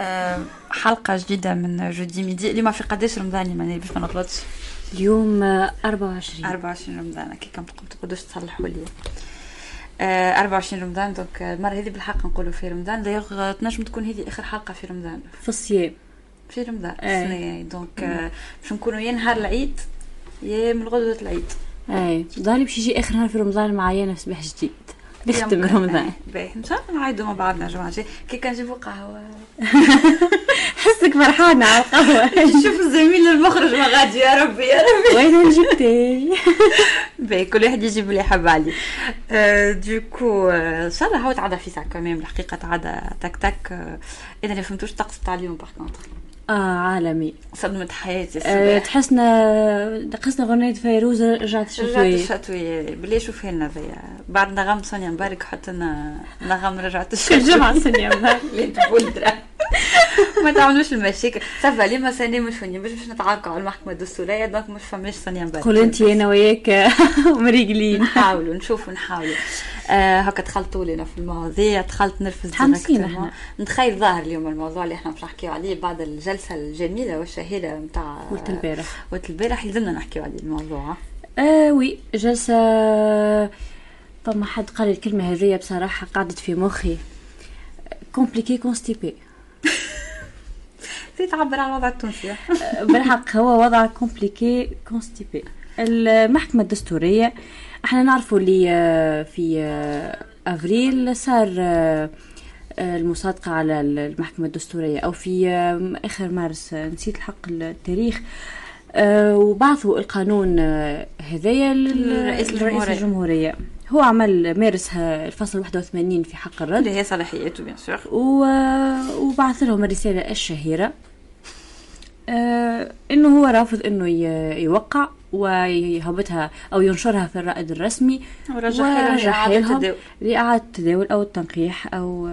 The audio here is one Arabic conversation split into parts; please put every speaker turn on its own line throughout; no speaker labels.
آه، حلقة جديدة من جودي ميدي. اليوم في قداش رمضان ماني باش ما نغلطش
اليوم 24
24 رمضان كي كم تقدروش تصلحوا لي. 24 رمضان donc المرة هذه بالحق نقولوا في رمضان. دايوغ تنجم تكون هذه آخر حلقة في رمضان.
في الصيام.
في رمضان إيه. donc باش نكونوا يا نهار العيد يا من غدوة العيد.
اي ظهري باش يجي آخر نهار في رمضان معايا نفس صباح جديد نختم رمضان.
باهي. إن شاء الله نعيدوا مع بعضنا يا جماعة. كي كان نجيبوا قهوة.
حسك فرحانه على القهوة.
شوف الزميل المخرج ما غادي يا ربي يا ربي.
وين نجيب
باهي كل واحد يجيب اللي يحب عليه. آه du coup إن شاء الله هو تعدى في ساعة كمان الحقيقة تعدى تك تك. إذا ما فهمتوش الطقس تاع اليوم par contre
آه عالمي.
صدمة حياتي
أه تحسنا دقسنا غنية فيروز رجعت
شتوية رجعت الشتوية بلي شوفي لنا بعد نغم سونيا مبارك لنا نغم رجعت الشتوية
جمعة سونيا مبارك.
ما تعملوش المشاكل. ça va لي ما ساني مش فني. باش باش نتعاقوا على المحكمة الدستورية donc مش فماش سونيا مبارك.
قول انت أنا وياك مريقلين
نحاولوا نشوفوا نحاولوا. آه هكا دخلتوا لنا في المواضيع دخلت نرفز
تحمسينا إحنا.
نتخيل ظاهر اليوم الموضوع اللي إحنا باش نحكيو عليه بعد الجلسة الجميلة والشهيرة نتاع
قلت البارح.
قلت البارح يلزمنا نحكيو عليه الموضوع.
آه oui جلسة فما حد قال الكلمة هذه بصراحة قعدت في مخي. compliqué constipé
تعبر عن الوضع التونسي.
بالحق هو وضع compliqué constipé المحكمة الدستورية إحنا نعرفوا اللي في أفريل صار المصادقة على المحكمة الدستورية أو في آخر مارس نسيت الحق التاريخ. وبعثوا القانون هذايا لرئيس الجمهورية. هو عمل مارس الفصل 81 في حق الرد.
اللي هي صلاحياته بيان سور
وبعث لهم الرسالة الشهيرة. إنه هو رافض إنه يوقع ويهبطها أو ينشرها في الرائد الرسمي
ورجعها لهم
لإعادة التداول أو التنقيح أو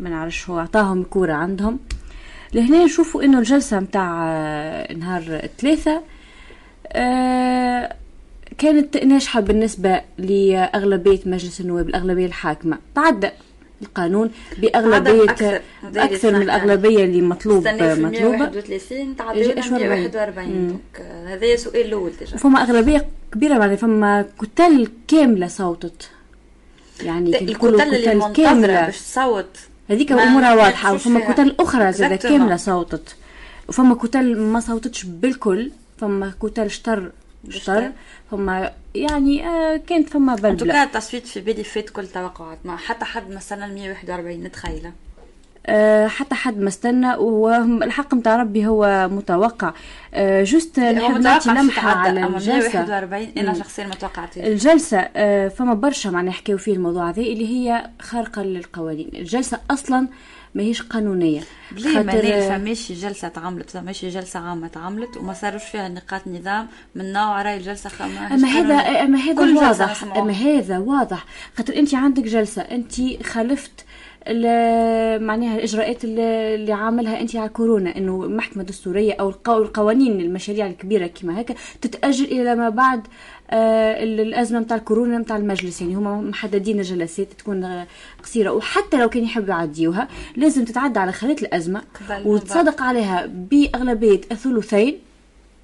ما نعرفش هو أعطاهم كورة عندهم. لهنا نشوفوا إنه الجلسة متاع نهار الثلاثة كانت ناجحة بالنسبة لأغلبية مجلس النواب الأغلبية الحاكمة. تعدى. القانون بأغلبية أكثر, أكثر من الأغلبية اللي مطلوب مطلوبة.
31 تعدينا 141 هذا سؤال الأول
فما أغلبية كبيرة بعد فما كتل كاملة صوتت.
يعني الكتل اللي منتظرة باش تصوت.
هذيك أمورها واضحة وفما كتل أخرى زاد كاملة صوتت. وفما كتل ما صوتتش بالكل فما كتل شطر شطر فما يعني آه كانت فما بلبله
كان التصويت في بالي فات كل توقعات ما حتى حد ما استنى ال 141 نتخيله.
أه حتى حد ما استنى والحق نتاع ربي هو متوقع. أه جوست نحب نعطي لمحة على الجلسة.
141 أنا شخصيا ما توقعتش
الجلسة أه فما برشا معناها نحكيو فيه الموضوع هذا اللي هي خارقة للقوانين. الجلسة أصلا ماهيش قانونية.
بلي ما فماش جلسة تعملت فماش جلسة عامة تعملت وما صاروش فيها نقاط نظام من نوع راي الجلسه
أما هذا أما هذا واضح. أما هذا واضح. خاطر أنت عندك جلسة أنت خالفت معناها الإجراءات اللي, عاملها أنت على كورونا إنه محكمه دستوريه أو القوانين المشاريع الكبيرة كما هكا تتأجل إلى ما بعد الأزمة نتاع الكورونا نتاع المجلس يعني هما محددين الجلسات تكون قصيرة. وحتى لو كان يحبوا يعديوها لازم تتعدى على خلال الأزمة وتصدق عليها بأغلبية الثلثين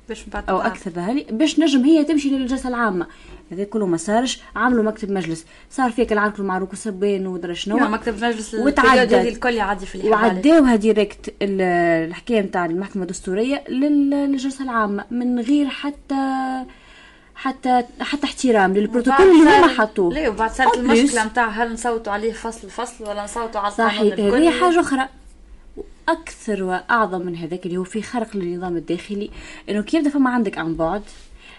باش
أو أكثر ذهلي باش نجم هي تمشي للجلسة العامة. هذا كله ما صارش. عملوا مكتب مجلس. صار فيك العرق المعروك وسبان ودرا شنو.
مكتب مجلس وتعدى. الكل يعدي في
وعداوها ديريكت الحكاية نتاع المحكمة الدستورية للجلسة العامة من غير حتى حتى حتى احترام للبروتوكول اللي هما حطوه.
لا وبعد صارت المشكلة نتاع هل نصوتوا عليه فصل فصل ولا نصوتوا على
صحيح هذه حاجة أخرى. أكثر وأعظم من هذاك اللي هو في خرق للنظام الداخلي إنه كيف دفع ما عندك عن بعد؟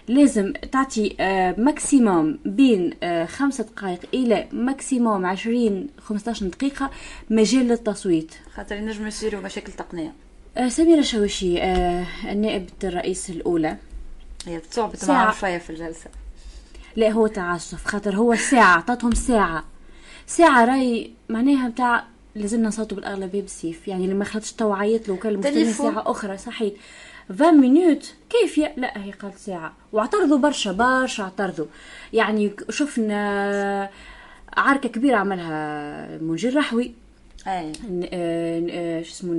لازم تعطي maximum بين خمسة دقائق إلى maximum عشرين خمسة دقيقة مجال للتصويت.
خاطر ينجم يصيروا مشاكل تقنية.
سميرة شوشي النائب الرئيس الأولى.
هي تصعب معاه شوية في الجلسة.
لا هو تعسف خاطر هو ساعة عطاتهم ساعة. ساعة راي معناها بتاع لازمنا نصوتوا بالأغلبية بالسيف. يعني لما خلطش توعيت له كان المستمعين ساعة أخرى صحيح. 20 مينوت كيف يا؟ لا هي قالت ساعة. واعترضوا برشا برشا اعترضوا. يعني شفنا عركة كبيرة عملها منجي الرحوي
اي
شو اسمه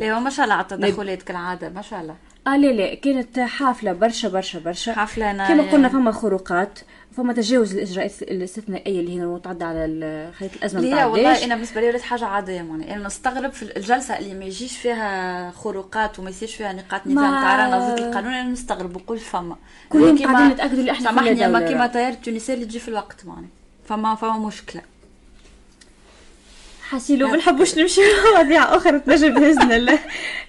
لا ما شاء الله على التدخلات كالعادة ما شاء الله.
آه لا لا كانت حافلة برشا برشا برشا.
حفله
أنا كما قلنا فما خروقات فما تجاوز الإجراءات الاستثنائية اللي هي المتعدى على خلية الأزمة
اللي هي والله أنا بالنسبة لي ولات حاجة عادية يعني أنا نستغرب في الجلسة اللي ما يجيش فيها خروقات وما يصيرش فيها نقاط نزاع تاع رانا ضد القانون أنا نستغرب نقول فما.
كل قاعدين نتاكدوا اللي إحنا
سامحني أما كيما طيارة التونسيه اللي تجي في الوقت معناها فما فما مشكلة.
حسيلو ما نحبوش نمشي مواضيع أخرى تنجم تهزنا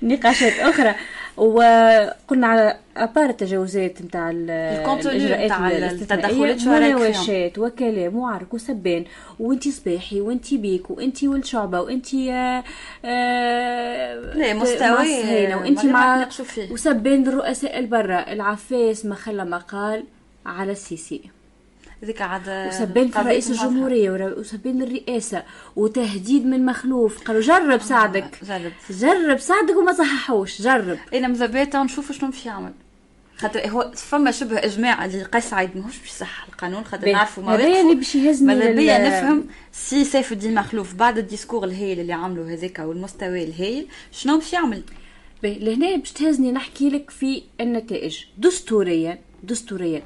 نقاشات أخرى. وقلنا على ابار التجاوزات نتاع
الإجراءات التدخلات
مناوشات وكلام وعرك وسبان وانت صباحي وانت بيك وانت ولد شعبه وانت آه
لا مستوى
وانت مع وسبان الرؤساء البرة العفاس ما خلى مقال على السيسي.
هذيك عاد
وسبين في رئيس الجمهورية وسبين الرئاسة وتهديد من مخلوف. قالوا جرب سعدك.
جرب.
جرب سعدك وما صححوش. جرب.
أنا مزبيتة نشوف شنو باش يعمل. خاطر هو فما شبه إجماع اللي قيس سعيد ماهوش باش يصحح القانون خاطر نعرفوا
ما هذا اللي باش يهزني
ماذا بيا نفهم سي سيف الدين مخلوف بعد ال discours الهايل اللي عملوا هذاك والمستوى الهايل شنو باش يعمل؟
لهنا باش تهزني نحكي لك في النتائج. دستوريا دستوريا.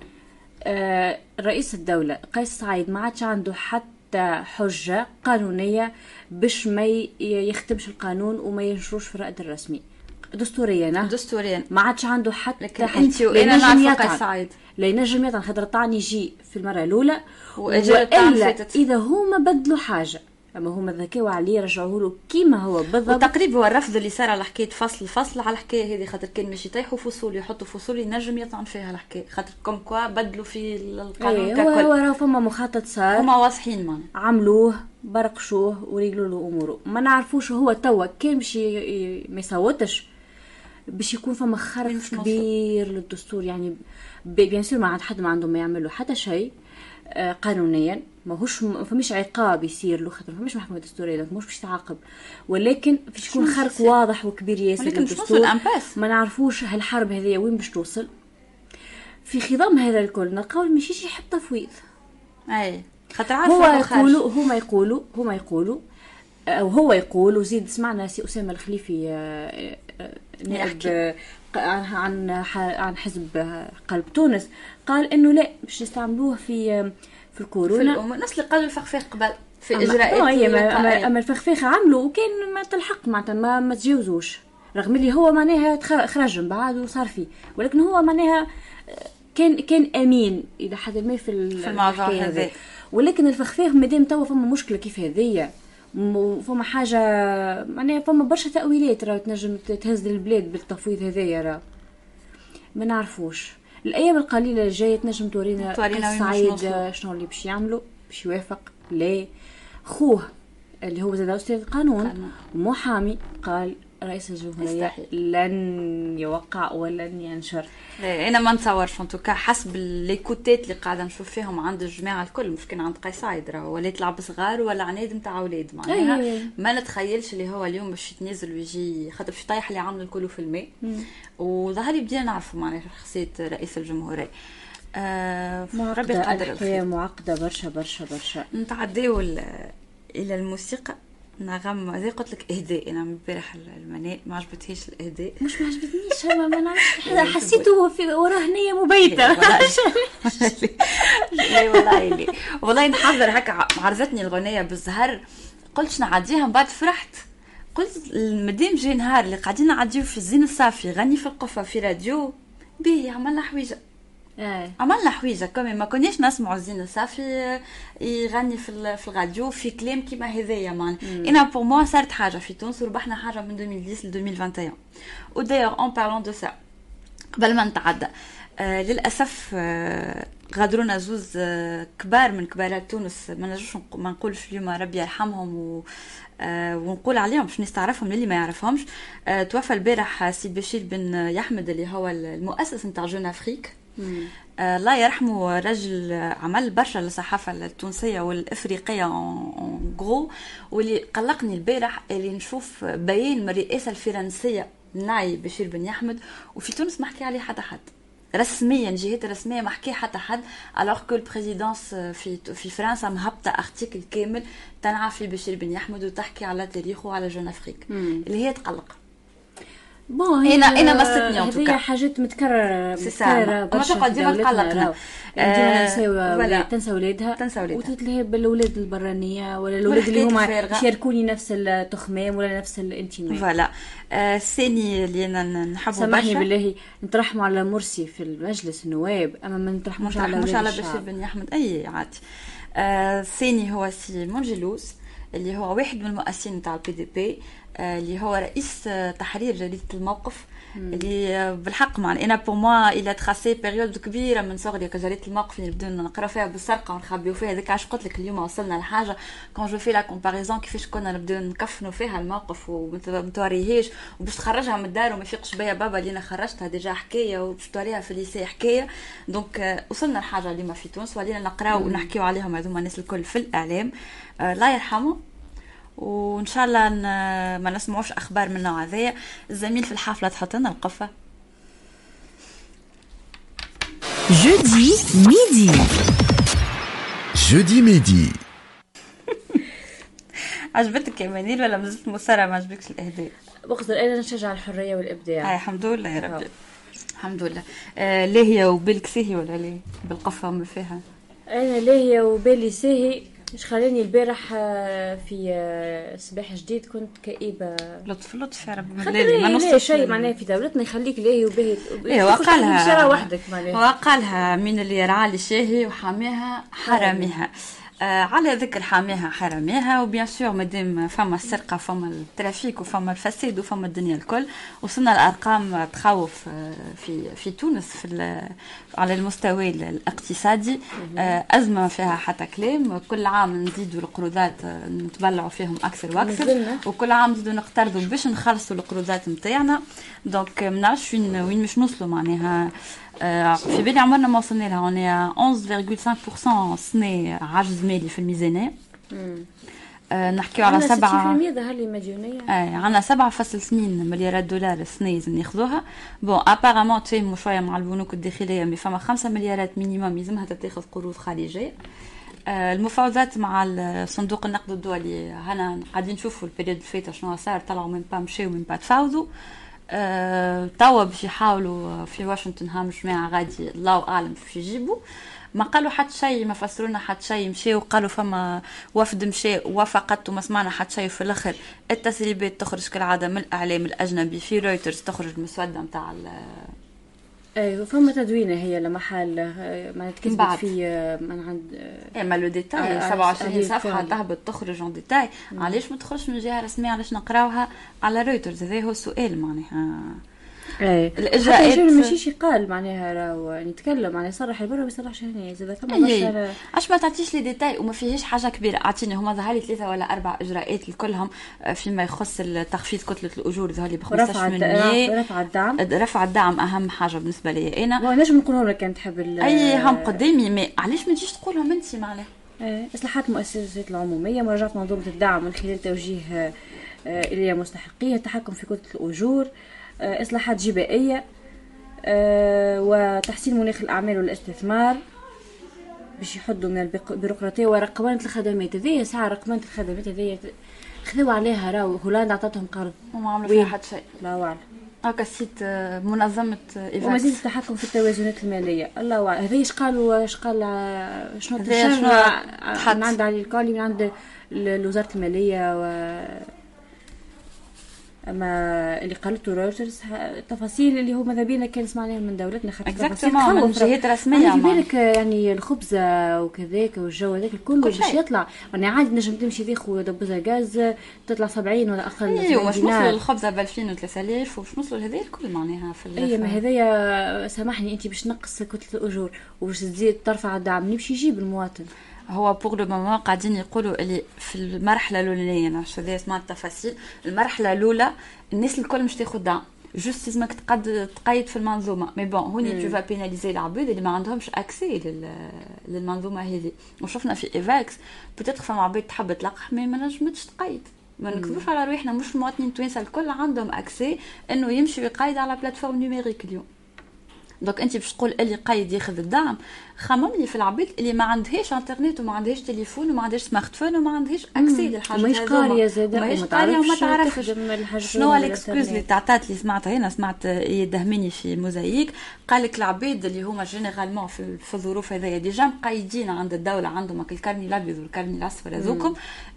رئيس الدولة قيس سعيد ما عادش عنده حتى حجة قانونية باش ما يختمش القانون وما ينشروش في الرائد الرسمي. دستوريا
دستوريا.
ما عادش عنده حتى
لكن أنت وأنا نعرف قيس سعيد.
لا ينجم يطعن خاطر طعن يجي في المرة الأولى وإلا إذا هما بدلوا حاجة أما هما ذكاو عليه رجعوه له كيما هو بالضبط.
وتقريبا هو الرفض اللي صار على حكاية فصل فصل على الحكاية هذه خاطر كان ماشي يطيحوا فصول يحطوا فصول ينجم يطعن فيها الحكاية خاطر كوم كوا بدلوا في القانون
أيه ككل. هو راه فما مخطط صار.
هما واضحين ما
عملوه برقشوه وريقلوا له أموره. ما نعرفوش هو توا كان باش ما يصوتش باش يكون فما خرق كبير للدستور يعني بيان سور ما عاد حد ما عنده ما يعملوا حتى شيء آه، قانونيا. ماهوش ما فماش عقاب يصير له خاطر ما فماش محكمة دستوريه مش باش تعاقب. ولكن باش يكون خرق واضح وكبير ياسر
للدستور
ما نعرفوش هالحرب هذه وين باش توصل. في خضم هذا الكل نلقاو ماشيش يحب تفويض.
أي خاطر
هو يقولوا هما يقولوا هما يقولوا أو هو يقول وزيد سمعنا سي أسامة الخليفي آه، آه، نائب عن عن حزب قلب تونس قال إنه لا باش يستعملوه في في الكورونا.
في نفس اللي قالوا الفخفاخ قبل في اجراءات
اما, أما الفخفاخ عملوا وكان ما تلحق معناتها ما, ما تجاوزوش. رغم اللي هو معناها خرج من بعد وصار فيه. ولكن هو معناها كان كان أمين إلى حد ما في,
في الموضوع هذا.
ولكن الفخفاخ مادام توا فما مشكلة كيف هذيا فما حاجة معناها فما برشا تأويلات راه تنجم تهز البلاد بالتفويض هذايا راه. ما نعرفوش. الأيام القليلة الجايه تنجم تورينا
تورينا
سعيد شنو اللي باش يعملوا باش يوافق لا خوه اللي هو زاد أستاذ القانون محامي قال رئيس الجمهورية لن يوقع ولن ينشر.
إيه، أنا ما نتصورش. انتوكا حسب ليكوتات اللي قاعدة نشوف فيهم عند الجماعة الكل مش كان عند قيس سعيد راه ولا يطلع صغار ولا عناد نتاع أولاد معناها.
إيه،
ما نتخيلش اللي هو اليوم باش يتنازل ويجي خاطر باش يطيح اللي عامل الكل في الماء. وظهر بدينا نعرفوا معناها شخصيه رئيس الجمهورية.
آه ربي قدر الحياة معقدة برشا برشا برشا.
نتعداو إلى الموسيقى. نغم زي قلت لك إهداء. أنا من البارح المناء ما عجبتهاش الإهداء.
مش ما عجبتنيش. ما نعرفش حسيته في وراه نيه مبيتة.
لا والله والله نحضر هكا. عرضتني الغنية بالزهر. قلت نعديها من بعد فرحت. قلت المدام جاي نهار اللي قاعدين نعديو في الزين الصافي غني في القفه في راديو. بيه عملنا حويجة.
إيه.
عملنا حويجة كمان ما كناش نسمعوا زين صافي يغني في في الراديو في كلام كيما هذايا mais أنا pour moi صارت حاجة في تونس وربحنا حاجة من 2010 ل 2021 و d'ailleurs on parlons de ça قبل ما نتعدى آه للأسف آه غادرونا زوز آه كبار من كبارات تونس. ما نجوش ما نقولش اليوم ربي يرحمهم و آه ونقول عليهم. باش نستعرفهم للي ما يعرفهمش. آه توفى البارح سي بشير بن يحمد اللي هو المؤسس نتاع جون افريك الله يرحمه رجل عمل برشا للصحافة التونسية والإفريقية en gros واللي قلقني البارح اللي نشوف بيان من الرئاسه الفرنسية تنعى بشير بن يحمد. وفي تونس ما حكي عليه حتى حد. رسميا جهات رسمية ما حكي حتى حد. alors que ال présidence في في فرنسا مهبطة article كامل تنعى في بشير بن يحمد وتحكي على تاريخه وعلى جون أفريك. اللي هي تقلق.
bon
أنا أنا مستني ان
هذه حاجات متكررة
متكررة برشا تقعد ديما تقلقنا
ديما نساو تنسى ولادها
تنسى ولادها
وتتلهي بالاولاد البرانية ولا الاولاد اللي هما يشاركوني نفس التخمام ولا نفس الانتماء
voilà. الثاني اللي أنا نحبه
سامحني بالله نترحموا على مرسي في المجلس النواب أما ما نترحموش على
على بشير بن احمد أي عادي. الثاني هو سي مونجلوس اللي هو واحد من المؤسسين تاع البي دي بي اللي هو رئيس تحرير جريدة الموقف. اللي بالحق معنى أنا pour moi il a tracé période كبيرة من صغري كجريدة الموقف اللي نبداو نقرا فيها بالسرقة ونخبيو فيها. هذيك علاش قلت لك اليوم وصلنا لحاجة. quand je fais la comparaison كيفاش كنا نبداو نكفنوا فيها الموقف وما توريهاش وباش تخرجها من الدار وما يفيقش بيا بابا اللي أنا خرجتها déjà حكاية وباش توريها في ال lycée حكاية. دونك وصلنا لحاجة اللي ما في تونس. ولينا نقراو ونحكيو عليهم هذوما الناس الكل في الإعلام. الله يرحمه وإن شاء الله ما نسمعوش أخبار من النوع هذايا. الزميل في الحفلة تحط لنا القفة.
جودي ميدي جودي ميدي
عجبتك يا منير ولا مازلت مصرة ما عجبكش الأهداء؟
بقدر أنا نشجع الحرية والإبداع.
هاي الحمد لله يا ربي. الحمد لله. آه لاهيه وبالك ساهي ولا ليه بالقفة وما فيها
أنا لاهيه وبالي ساهي مش خلاني البارح في صباح جديد كنت كئيبة.
لطف لطف يا ربي
ما نوصلش شيء معناها في دولتنا يخليك لاهي وباهي
إيه وقالها
وحدك معناها.
وقالها من اللي يرعى لي شاهي وحاميها حراميها. آه على ذكر حاميها حراميها وبيان سور مادام فما السرقة فما الترافيك وفما الفساد وفما الدنيا الكل. وصلنا لأرقام تخوف في في تونس في على المستوى الاقتصادي. آه أزمة فيها حتى كلام. كل عام نزيدوا القروضات نتبلعوا فيهم أكثر وأكثر. وكل عام نزيدوا نقترضوا باش نخلصوا القروضات نتاعنا. donc ما نعرفش وين وين مش نوصلوا معناها. في بالي عمرنا ما وصلنا لها. on 11.5% سنة عجز مالي في الميزانية. نحكيو على سبعة.
60% ظهر لي مديونية
اي عندنا سبعة فاصل اثنين مليارات دولار السنة لازم ناخذوها. bon apparemment تفهموا شوية مع البنوك الداخلية mais فما خمسة مليارات minimum يلزمها تتاخذ قروض خارجية. المفاوضات مع صندوق النقد الدولي. هنا قاعدين نشوفوا ال période اللي فاتت شنو صار طلعوا من با مشاو من با تفاوضوا. توا باش يحاولوا في واشنطن هام جماعة غادي الله أعلم باش يجيبوا. ما قالوا حتى شيء ما فسروا لنا حتى شيء مشاو قالوا فما وفد مشى وفقت وما سمعنا حتى شيء. في الآخر التسريبات تخرج كالعادة من الإعلام الأجنبي في رويترز تخرج مسوده نتاع
أيوه فما تدوينه هي لمحل ما تكتبت في من عند
اي ما لو ديتاي 27 صفحة تهبط تخرج اون ديتاي علاش ما تخرجش من جهة رسمية؟ علاش نقراوها على رويترز؟ هذا هو السؤال معناها.
الاجراءات حتى ماشيش يقال معناها راهو يعني يتكلم معناها يصرح البر ما يصرحش هنا زاد فما
برشا علاش ما تعطيش les détails وما فيهاش حاجة كبيرة. أعطيني هما ظهر لي ثلاثة ولا أربع إجراءات كلهم فيما يخص تخفيض كتلة الأجور ظهر لي ب 15%
رفع الدعم.
رفع الدعم أهم حاجة بالنسبة لي أنا.
نجم نقولهم لك كان تحب
أي هم قدامي mais علاش ما تجيش تقولهم أنت معناها؟
إصلاحات المؤسسات العمومية مراجعه منظومه الدعم من خلال توجيه إلى مستحقية التحكم في كتلة الأجور. إصلاحات جبائية وتحسين مناخ الأعمال والاستثمار باش يحدوا من البيروقراطية. ورقمنة الخدمات هذيا ساعة رقمنة الخدمات هذيا خذوا عليها راهو. هولندا عطاتهم قرض.
وما عملوا فيها حتى شيء.
لا أعلم
هكا site منظمة
Evax. ومزيد التحكم في التوازنات المالية. الله أعلم هذا إيش قالوا؟ إيش قال؟ شنو
شنو
من عند علي القالي من عند وزارة المالية و أما اللي قالته رويترز التفاصيل اللي هو ماذا بينا كان سمعناها من دولتنا
خاطر تفاصيل من جهات رسميه
في بالك يعني الخبزة وكذاك والجو هذاك الكل باش يطلع. يعني عادي نجم تمشي تاخذ دبوزه غاز تطلع 70 ولا أقل
إيوه مش نوصلوا الخبزة ب 2000 و 3000 ومش نوصلوا لهذا الكل معناها في
اي ما هذايا سامحني أنت باش تنقص كتلة الأجور وباش تزيد ترفع الدعم باش يجيب المواطن.
هو pour le moment قاعدين يقولوا اللي في المرحلة الأولانية أنا هذا اسمها التفاصيل المرحلة الأولى الناس الكل مش تاخذ دعم. juste لازمك تقد تقيد في المنظومة. mais bon هوني tu vas pénaliser العباد اللي ما عندهمش accès للمنظومة هذه. وشفنا في Evax peut-être فما عباد تحب تلقح mais ما نجمتش تقيد. ما نكذبوش على روحنا مش المواطنين التوانسه الكل عندهم accès إنه يمشي ويقيد على plateforme numérique اليوم. donc انت باش تقول اللي قايد ياخذ الدعم خمم لي في العباد اللي ما عندهاش انترنت وما عندهاش تليفون وما عندهاش smartphone وما عندهاش accès
للحاجات مش قارية زاده
ماهيش قارية وما تعرفش شنو هو ال excuse اللي تعطات اللي سمعتها هنا سمعت يدهمني في موزايك قال لك العباد اللي هما généralement في, في الظروف هذيا déjà مقيدين عند الدولة عندهم ال carnet الأبيض وال carnet الأصفر هذوكم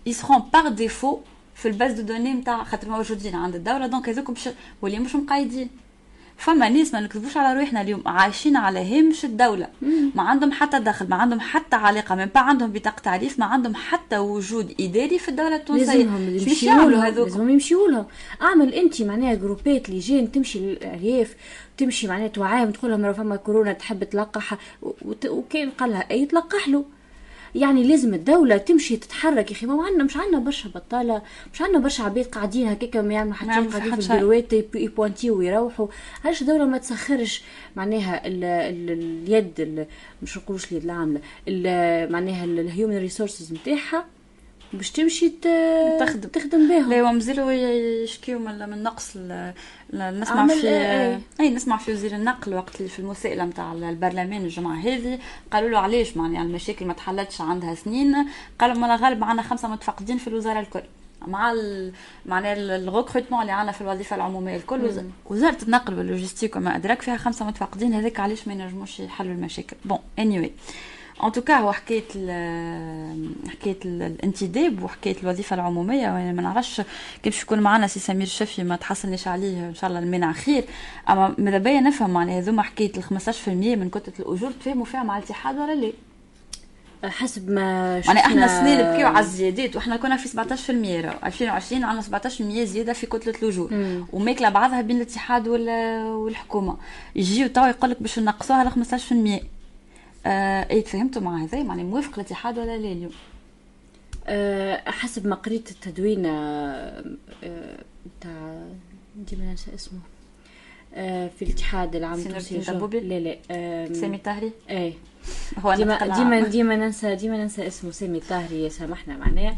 يسخون par défaut في ال base de données نتاع خاطر موجودين عند الدولة donc هذوك واللي مش مقيدين. فما ناس ما نكذبوش على روحنا اليوم. عايشين على هامش الدولة. ما عندهم حتى دخل ما عندهم حتى علاقة من با عندهم بطاقة تعريف ما عندهم حتى وجود إداري في الدولة التونسية.
لازمهم يمشيوا هذوك. لازمهم يمشيوا لهم. أعمل أنت معناها جروبات لجان تمشي للأرياف تمشي معناها توعاهم تقول لهم فما كورونا تحب تلقح وكان قال لها أي تلقح له. يعني لازم الدولة تمشي تتحرك يا أخي. ما عندنا مش عندنا برشا بطالة مش عندنا برشا عباد قاعدين هكاك ما يعملوا حتى قاعدين في البيروات يpointiو ويروحوا. علاش الدولة ما تسخرش معناها ال ال اليد مش نقولوش اليد العاملة معناها الهيومن ريسورسز نتاعها باش تمشي تخدم. تخدم بهم.
لا ومازالوا يشكيو من, من نقص نسمع في اي. أي نسمع في وزير النقل وقت اللي في المسائله نتاع البرلمان الجمعة هذه. قالوا له علاش؟ معناها المشاكل ما تحلتش عندها سنين. قالوا ما غالب عندنا خمسة متفقدين في الوزارة الكل. مع معناها ال recrutement اللي عندنا في الوظيفة العمومية الكل. وزارة النقل وال logistique وما أدراك فيها خمسة متفقدين. هذاك علاش ما ينجموش يحلوا المشاكل. bon، anyway. en tout cas هو حكايه حكايه الانتداب وحكايه الوظيفة العمومية وأنا ما نعرفش كيف يكون معنا سي سمير الشفي ما تحصلنيش عليه إن شاء الله المنع خير. أما ماذا بيا نفهم معناها هذوما حكايه ال 15% من كتلة الأجور تفهموا فيها مع الاتحاد ولا لا؟
حسب ما
شفنا. يعني إحنا سنين بكيو على الزيادات وإحنا كنا في 17% 2020 عندنا 17% زيادة في كتلة الأجور. وماكلة بعضها بين الاتحاد والحكومة. يجيو توا يقول لك باش نقصوها ل 15% آه إيه تفهمتوا مع هذا يعني موافق الاتحاد ولا لا اليوم؟
آه حسب ما قريت التدوين آه تاع ديما ننسى اسمه. آه في الاتحاد العام
التونسي
لا لا
آه سامي الطاهري؟
إيه. هو ديما ديما ديما ننسى ديما ننسى اسمه سامي الطاهري سامحنا معناها.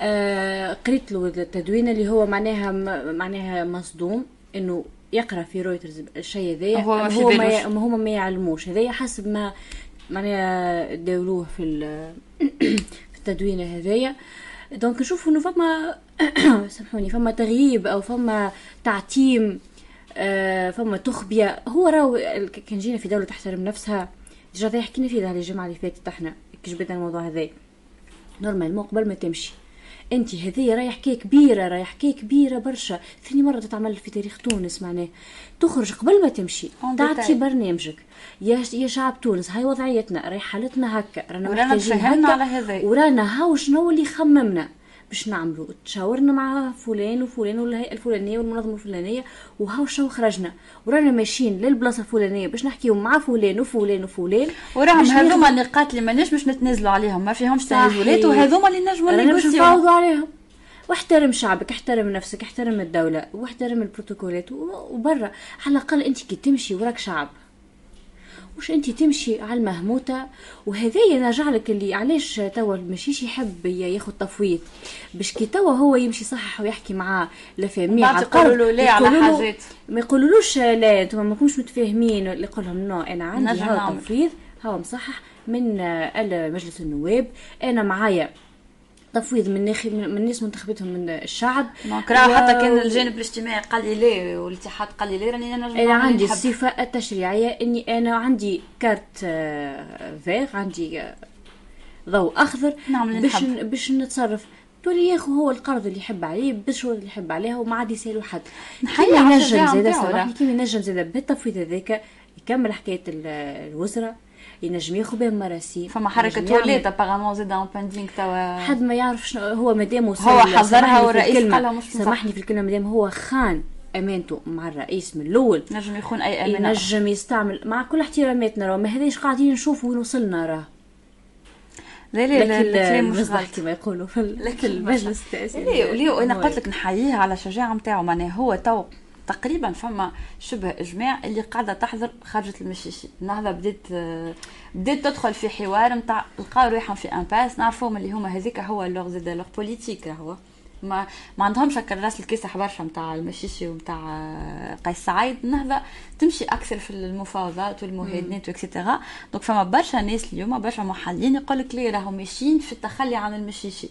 آه قريت له التدوين اللي هو معناها معناها مصدوم إنه يقرأ في رويترز الشيء هذايا هو, هو ما هما ما يعلموش. هذايا حسب ما معناها داولوه في في التدوين هذايا. donc نشوف إنه فما سامحوني فما تغييب أو فما تعتيم آه، فما تخبية. هو راهو كان جينا في دولة تحترم نفسها. déjà حكينا فيه الجمعه اللي فاتت إحنا كي جبنا الموضوع هذا normalement قبل ما تمشي. أنت هذه راهي حكايه كبيرة راهي حكايه كبيرة برشا. ثاني مرة تتعمل في تاريخ تونس معناه تخرج قبل ما تمشي. تعطي برنامجك. يا يا شعب تونس هاي وضعيتنا. راهي حالتنا هكا. رانا محتاجين هكا. على هذا ورانا هاو شنو اللي خممنا. باش نعملوا تشاورنا مع فلان وفلان والهيئه الفلانية والمنظمة الفلانية وهاو شنو خرجنا. ورانا ماشيين للبلاصة الفلانية باش نحكيو مع فلان وفلان وفلان
وراهم هذوما النقاط اللي ماناش باش نتنازلوا عليهم. ما فيهمش تنازلات وهذوما اللي نجموا
نفاوضوا عليهم. واحترم شعبك احترم نفسك احترم الدولة واحترم البروتوكولات وبرا. على الأقل أنت كي تمشي وراك شعب. مش انت تمشي على المهموته وهذا يرجع لك اللي علاش توا ماشيش يحب ياخذ تفويض. باش كي توا هو يمشي صحح ويحكي مع l'FMI
على يقولوا له لا على حاجات.
ما يقولولوش لا أنتم ما كنتوش متفاهمين اللي يقول لهم non أنا عندي هذا تفويض هو مصحح من مجلس النواب. أنا معايا تفويض من ناخبي من الناس منتخبتهم من الشعب.
donc و... حتى كان الجانب الاجتماعي قال لي لا والاتحاد قال لي لا راني
أنا أنا عندي الصفة التشريعية إني أنا عندي كارت فيغ عندي ضوء أخضر
نعم
باش باش نتصرف. تولي ياخو هو القرض اللي يحب عليه بالشروط اللي يحب عليها وما عاد يسالو حد كيما ينجم زاد سامحني كيما ينجم زاد بالتفويض هذاك يكمل حكاية الوزراء ينجم ياخذ بهم مراسيم
فما حركة توليت ابارامون زاد اون بيندينغ توا.
حد ما يعرف شنو هو مادام
هو حضرها والرئيس
قالها مش سامحني في الكلمة مادام هو خان أمانته مع الرئيس من الأول.
نجم يخون أي أمانة.
ينجم يستعمل مع كل احتراماتنا راه ما هذاش قاعدين نشوفوا وين وصلنا راه.
لا لا الكلام
مش كما يقولوا في المجلس التاسيسي
لا أنا قلت لك نحييه على الشجاعه نتاعو معناها هو تو تقريبا فما شبه اجماع اللي قاعدة تحضر خرجة المشيشي النهضه بدات بدات تدخل في حوار نتاع لقاو روحهم في امباس نعرفوهم اللي هما هذيك هو لوغ زاد لوغ بوليتيك هو. ما ما عندهمش هكا الراس الكاسح برشا نتاع المشيشي ونتاع قيس سعيد. النهضه تمشي أكثر في المفاوضات والمهادنات و et cetera donc فما برشا ناس اليوم برشا محللين يقول لك ليه راهم ماشيين في التخلي عن المشيشي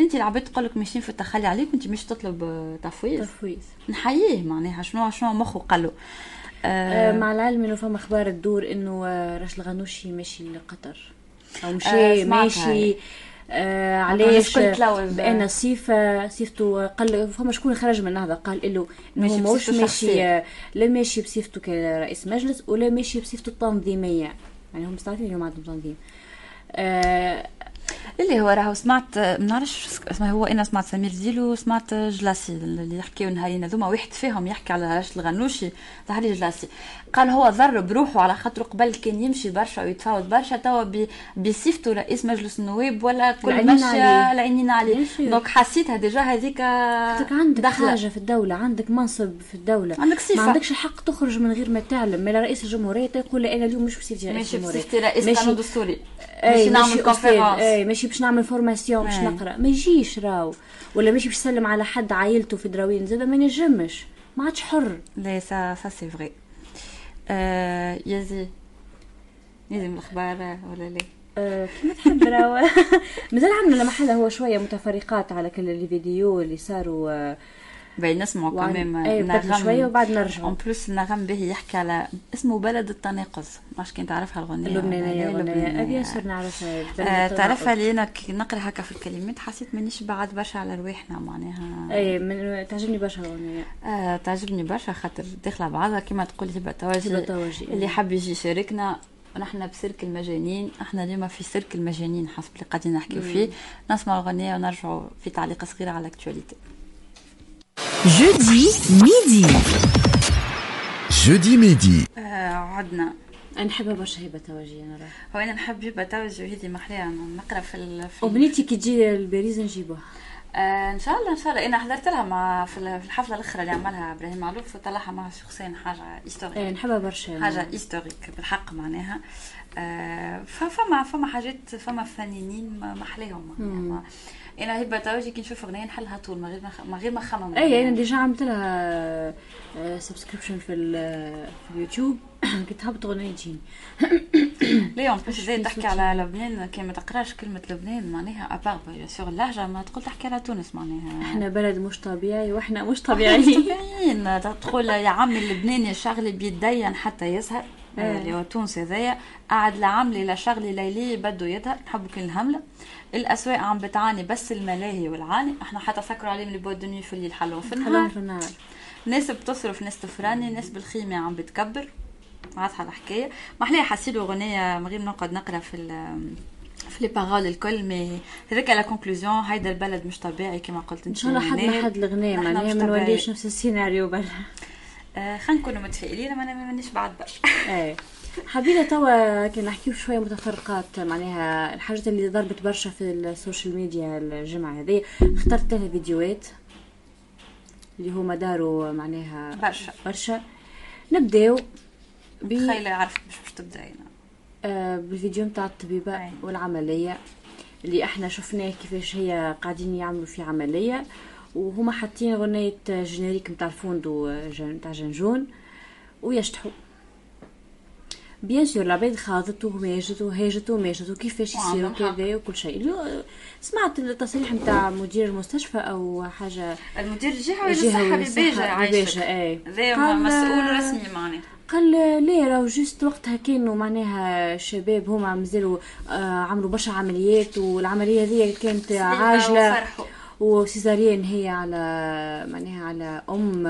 انت العباد تقول لك ماشيين في التخلي عليك انت مش تطلب تفويض.
تفويض.
نحييه معناها شنو شنو مخه قال له
آه, آه مع العلم إنه فما أخبار تدور إنه آه، راشد الغنوشي ماشي لقطر. أو مشي آه ماشي. آه علاش؟ بأن صيفة صيفته قال فما شكون خرج من النهضه قال له إنه ماهوش ماشي آه، لا ماشي بصفته كرئيس مجلس ولا ماشي بصفته التنظيمية. يعني هم مستعدين اليوم عندهم تنظيم
آه اللي هو راهو سمعت ما نعرفش اسمه هو إنا سمعت سمير زيلو سمعت جلاسي اللي يحكيو نهارين هذوما واحد فيهم يحكي على راشد الغنوشي ظهر جلاسي. قالك هو ضر بروحه على خاطر قبل كان يمشي برشا ويتفاوض برشا توا بصفته رئيس مجلس النواب ولا كل مشى العينين عليه. donc حسيتها déjà هذيك
عندك دخلة. حاجة في الدولة عندك منصب في الدولة.
عندك صفة.
ما عندكش الحق تخرج من غير ما تعلم. ما رئيس الجمهورية تقول أنا اليوم مش بصفتي
رئيس الجمهورية. ماشي بصفتي رئيس قانون دستوري.
ماشي نعمل conférence أي ماشي باش نعمل formation باش نقرأ. ما يجيش راو ولا ماشي باش يسلم على حد عائلته في دراوين زاد ما ينجمش. ما عادش حر.
لا سا سا سي فري آه يزي. يزي الأخبار ولا لا
أه كيما تحب راهو مازال عندنا محلة هو شوية متفرقات على كل الفيديو اللي صاروا آه
باين نسمعوا كمان
اي نغم. شوية وبعد نرجعوا
اون بلوس النغم به يحكي على اسمه بلد التناقض. ماش كنت تعرفها الغنية
اللبنانية اللبنانية. بيان سور نعرفها.
آه تعرفها لي. أنا نقرأ هكا في الكلمات. حسيت مانيش بعد برشا على رواحنا معناها.
اي من تعجبني برشا الغنية
آه تعجبني برشا خاطر داخلة بعضها. كما تقول هبة توجي اللي حب يجي يشاركنا. نحن ب cirque المجانين. إحنا اليوم في cirque المجانين حسب اللي قاعدين نحكيو فيه. نسمع الأغنية ونرجعوا في تعليق صغير على ال actualité.
Jeudi midi. Jeudi midi.
آه عدنا
نحب برشا هبة توجي أنا
هو أنا نحب هبة توجي وهذه محليه نقرأ في ال... في
وبنيتي كي تجي الباريز نجيبوها
آه إن شاء الله إن شاء الله. أنا حضرت لها مع في الحفلة الاخرى اللي عملها إبراهيم معلوف وطلعها مع شخصيا حاجة historique
إيه نحبها برشا
حاجة historique بالحق معناها. آه فما فما حاجات فما فنانين محليهم معناها أنا هبة توجي كي نشوف أغنية نحلها طول من غير ما غير ما نخمم.
اي أنا ديجا عملت لها سبسكريبشن في, في اليوتيوب. كنت هبط أغنية تجيني
لا باش زي تحكي على لبنان كي ما تقراش كلمة لبنان معناها ابار سور اللهجه ما تقول تحكي على تونس معناها.
إحنا بلد مش طبيعي وإحنا مش طبيعيين.
طبيعيين. تقول يا عمي اللبناني شغلي بيتدين حتى يسهر. اللي هو تونس هذايا قعد لعملي لشغلي ليلي بده يظهر. نحبوا كل الهملة. الأسواق عم بتعاني بس الملاهي والعاني. إحنا حتى سكروا عليهم اللي بود دنيا في الليل حلوهم النهار. في النهار. ناس بتصرف ناس تفراني ناس بالخيمة عم بتكبر. واضحه الحكاية. ما أحلى حسيت أغنية من غير نقعد نقرأ في في لي بارول الكل مي هذاك لا كونكلوزيون هيدا البلد مش طبيعي كما قلت
إن شاء الله حد حد الغناء معناها ما نوليش نفس السيناريو برا.
آه خلينا نكونوا متفائلين ما مانيش بعد برشا
إيه. حبينا توا كي نحكيو شوية متفرقات معناها الحاجات اللي ضربت برشا في السوشيال ميديا الجمعه هذه اخترت ثلاث فيديوهات اللي هما داروا معناها
برشا.
برشا. نبداو
تخيلي عرفت مش باش تبداي
آه بالفيديو نتاع الطبيبة أي. والعملية اللي إحنا شفناه كيفاش هي قاعدين يعملوا في عملية وهما حاطين غنية générique نتاع الفوندو نتاع جنجون ويشطحوا. bien sûr العباد خاضت وماجت وهاجت وماجت وكيفاش يصيروا كذا وكل شيء سمعت التصريح نتاع مدير المستشفى أو حاجة
المدير الجهوي للصحه بباجه عايشه
اي
مسؤول رسمي معناه
قال ليه راهو juste وقتها كانوا معناها الشباب هما مازالوا آه عملوا برشا عمليات والعملية هذه كانت عاجلة و césarienne هي على معناها على أم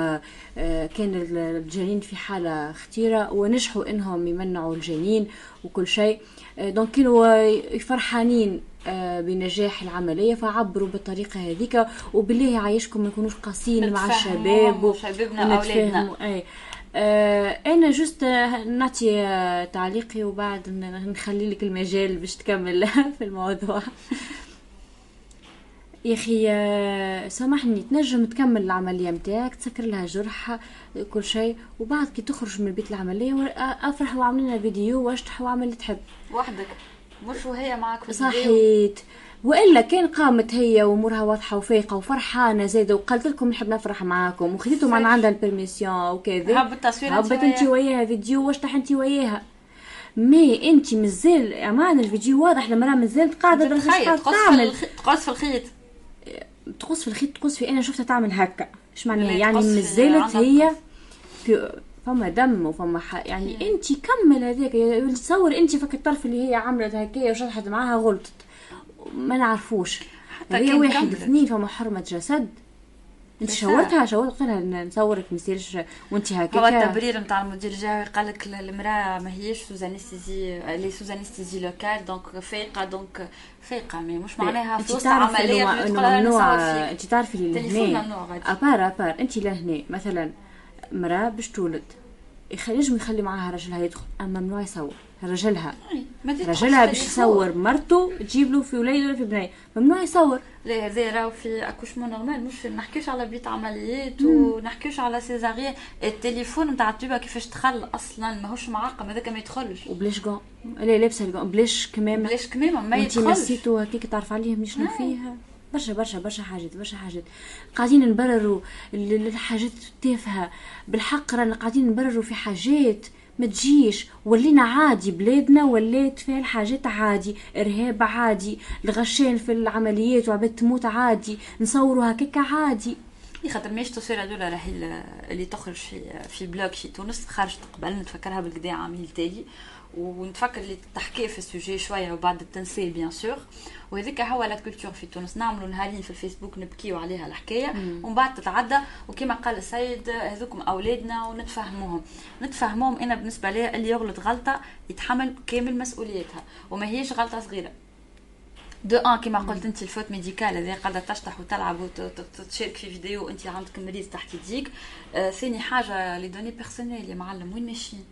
آه، كان الجنين في حالة خطيرة ونجحوا إنهم يمنعوا الجنين وكل شيء. آه، donc كانوا فرحانين بنجاح العملية فعبروا بالطريقة هذيك وبالله يعيشكم ما نكونوش قاسيين مع الشباب
وشبابنا أولادنا
أي. آه أنا juste نعطي تعليقي وبعد نخلي لك المجال باش تكمل في الموضوع. يا أخي آه، سامحني تنجم تكمل العملية نتاعك تسكر لها جرح كل شيء وبعد كي تخرج من بيت العملية أفرح وعملنا فيديو واشطح وأعمل اللي تحب.
وحدك. مش وهي معك
صحيت. وإلا كان قامت هي وامورها واضحة وفايقة وفرحانة زاده وقالت لكم نحب نفرح معاكم وخذيتوا معنا عندها ال permission وكذا.
هبط تصوير
هبط أنت وياها فيديو واشطح أنت وياها. mais أنت مازال أمان الفيديو واضح لما مازال قاعدة
تعمل تقص في الخيط.
تقص في الخيط تقص في أنا شفتها تعمل هكا. إيش معناها يعني مازالت هي في فما دم وفما حق يعني أنت كمل هذاك تصور أنت فك الطرف اللي هي عملت هكايا وشطحت معاها غلطت. ما نعرفوش. هي واحد اثنين فما حرمة جسد. انت شاورتها شاورت قلت لها نصورك ما يصيرش وانت هكا
هو التبرير نتاع المدير الجهوي قال لك المرأة ما هيش sous anesthésie لي sous anesthésie locale donc فايقة donc فايقة. mais مش معناها في وسط
عملية ممنوع انت تعرفي اللي لهنا à part à part. انت لهنا. مثلا مرأة باش تولد ينجم يخلي معاها رجلها يدخل أما ممنوع يصور. رجلها. رجلها باش يصور. مرته تجيب له في وليد ولا في بنيه ممنوع يصور.
لا هذا راهو في accouchement normal مش نحكيوش على بيت عمليات ونحكيوش على césarienne التليفون نتاع الطبيبة كيفاش دخل أصلا؟ ماهوش معقم. هذاك ما يدخلش.
وبلاش كون لا لابسة الكون بلاش كمامة.
بلاش كمامة. ما يدخلش. انت
نسيتو هكاك تعرف عليه شنو فيها؟ برشا برشا برشا حاجات برشا حاجات. قاعدين نبرروا الحاجات التافهه بالحق رانا قاعدين نبرروا في حاجات ما تجيش. ولينا عادي بلادنا ولات فيها الحاجات عادي إرهاب عادي الغشان في العمليات وعباد تموت عادي نصوروا هكاك عادي.
خاطر ماهيش تصوير هذولا راهي اللي تخرج في في bloc في تونس خرجت قبل نتفكرها بالكدا عامين تالي ونتفكر اللي تحكي في ال sujet شوية وبعد التنسيق bien sûr وهذيك هو la culture في تونس نعملوا نهارين في الفيسبوك نبكيو عليها الحكاية ومن بعد تتعدى وكما قال السيد هذوكم اولادنا ونتفهموهم نتفهموهم أنا بالنسبة لي اللي يغلط غلطه يتحمل كامل مسؤوليتها وما هيش غلطه صغيره donc كيما قلت انت ال faute médicale هذه قاعدة تشطح وتلعب وتشارك في فيديو وانت عندك مريض تحت يديك آه ثاني حاجة les données personnelles يا معلم وين ماشيين؟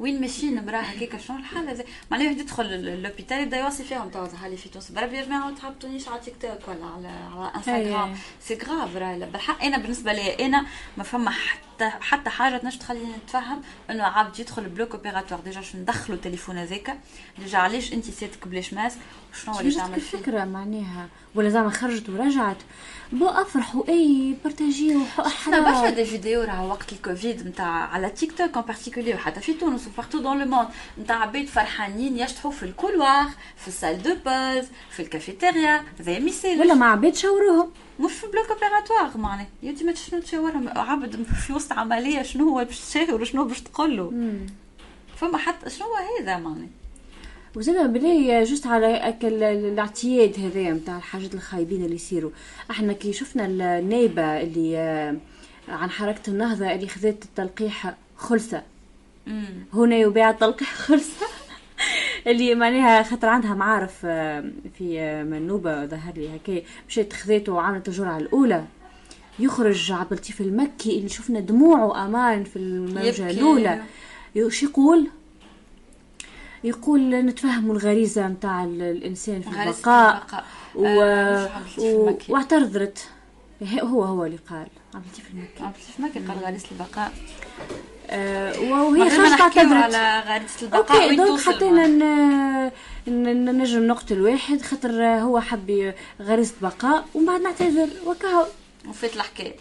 وين ماشيين؟ مراه هكاك شنو الحال هذا معناها واحد يدخل l'hôpital يبدا يوصي فيهم توا لي في تونس. بربي يا جماعة ما تهبطونيش على تيك توك ولا على على انستغرام c'est grave راهي بالحق أنا بالنسبة لي أنا ما فما حتى حتى حاجة تنجم تخليني نتفهم إنه عبد يدخل bloc opératoire déjà شو ندخلوا التليفون هذاك؟ déjà علاش انت سيتك بلاش ماسك
وشنو اللي تعمل فيه؟ فكره معناها؟ ولا زعما خرجت ورجعت. بو أفرحوا إي بارتاجيو
إحنا برشا des vidéos راه وقت الكوفيد نتاع على تيك توك en particulier وحتى في تونس و partout dans le monde نتاع عباد فرحانين يشطحوا في ال couloir في ال salle de pause في الكافيتيريا هذا مثال
ولا مع عباد شاوروهم
مش في bloc opératoire معناها يا ما شنو تشاورهم عبد في وسط عمليه شنو هو باش تشاور شنو باش تقول له فما حتى شنو هو هذا معناها
وزاد بلي juste على اكل الاعتياد هذا نتاع الحاجات الخايبين اللي يصيروا إحنا كي شفنا النايبه اللي عن حركة النهضة اللي خذت التلقيح خلصة. هنا يباع التلقيح خلصة. اللي معناها خاطر عندها معارف آه، في آه، منوبة ظهر لي هكا مشيت خذيته وعملت الجرعة الأولى. يخرج عبد اللطيف المكي اللي شفنا دموعه أمان في الموجة الأولى. شو يقول؟ يقول نتفهموا الغريزة نتاع الإنسان في البقاء. و... آه و... واعترضت. هو هو اللي قال.
المكي عبد اللطيف المكي قال غريزة البقاء.
وهي خرجت اعتذرت على غريزة البقاء OK donc حطينا نجم نقتل واحد خاطر هو حب غريزة بقاء ومن بعد نعتذر. وكاهو
وفات الحكاية.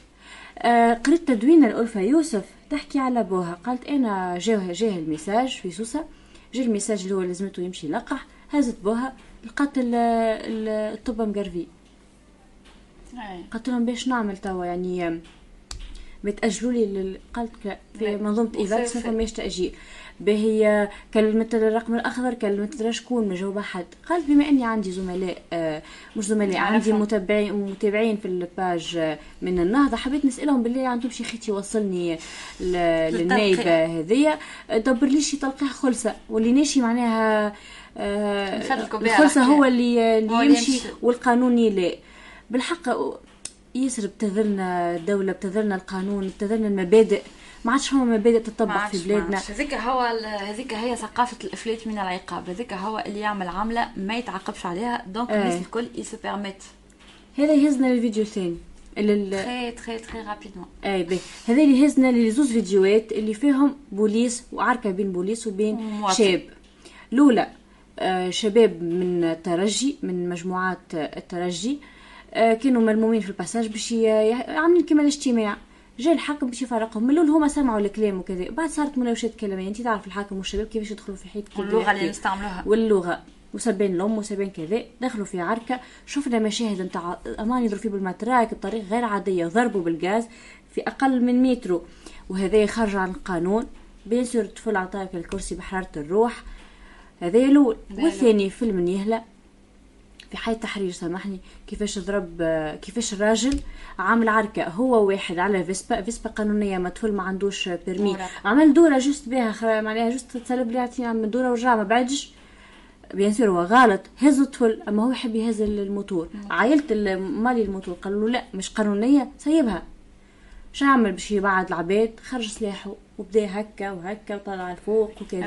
آه قريت تدوين الألفة يوسف تحكي على بوها قالت أنا جاه جاه ال message في سوسة. جا ال message اللي هو لازمته يمشي يلقح هزت بوها لقات الطب مقرفي قلت لهم باش نعمل توا يعني بتأجلوا لي قالت في منظومة Evax ما فماش تأجيل. باهي كلمت الرقم الأخضر كلمت شكون ما جاوب حد قالت بما إني عندي زملاء آه مش زملاء عندي متابعين متابعين في ال page آه، من النهضة حبيت نسألهم بالله عندهم شي خيتي يوصلني للنايبه هذيا. دبر لي شي تلقيح خلصة. واللي ناشي معناها آه الخلصة هو اللي, اللي يمشي والقانوني لا بالحق ياسر ابتذلنا الدولة ابتذلنا القانون ابتذلنا المبادئ. ما عادش هما مبادئ تطبق في بلادنا.
هذيك هو هذيك هي ثقافة الافلات من العقاب. هذيك هو اللي يعمل عمله ما يتعاقبش عليها. donc الناس الكل ils se permettent
هذا يهزنا للفيديو الثاني.
تري تري تري رابيدمون
اي بي. هذا اللي هزنا لزوز فيديوهات اللي فيهم بوليس وعركة بين بوليس وبين شاب. الأولى آه، شباب من الترجي من مجموعات الترجي. آه، كانوا ملمومين في الباساج باش عاملين كيما الاجتماع. جا الحاكم باش يفرقهم. من الأول هما سمعوا الكلام وكذا. بعد صارت مناوشات كلامية. أنت تعرف الحاكم والشباب كيفاش يدخلوا في حيط
واللغة اللي نستعملوها
واللغة. وسبين الأم وسبين كذا. دخلوا في عركة. شفنا مشاهد نتاع أمان يضربوا فيه بال matraque بطريقة غير عادية. ضربوا بالغاز في أقل من مترو وهذا خرج عن القانون. bien sûr الطفل عطاك الكرسي بحرارة الروح. هذا الأول. والثاني في المنيهلة في حي التحرير سامحني. كيفاش ضرب كيفاش الراجل عامل عركة هو واحد على Vespa Vespa قانونية ما طفل ما عندوش permis عمل دورة juste بها معناها juste تسلب لي عطيني دورة ورجع ما بعدش. بيان سور هو غلط. هز الطفل أما هو يحب يهز الموتور. عائلة مالي الموتور قالوا له لا مش قانونية سيبها. شو عمل؟ باش يبعد العباد خرج سلاحه وبدا هكا وهكا وطلع الفوق وكذا.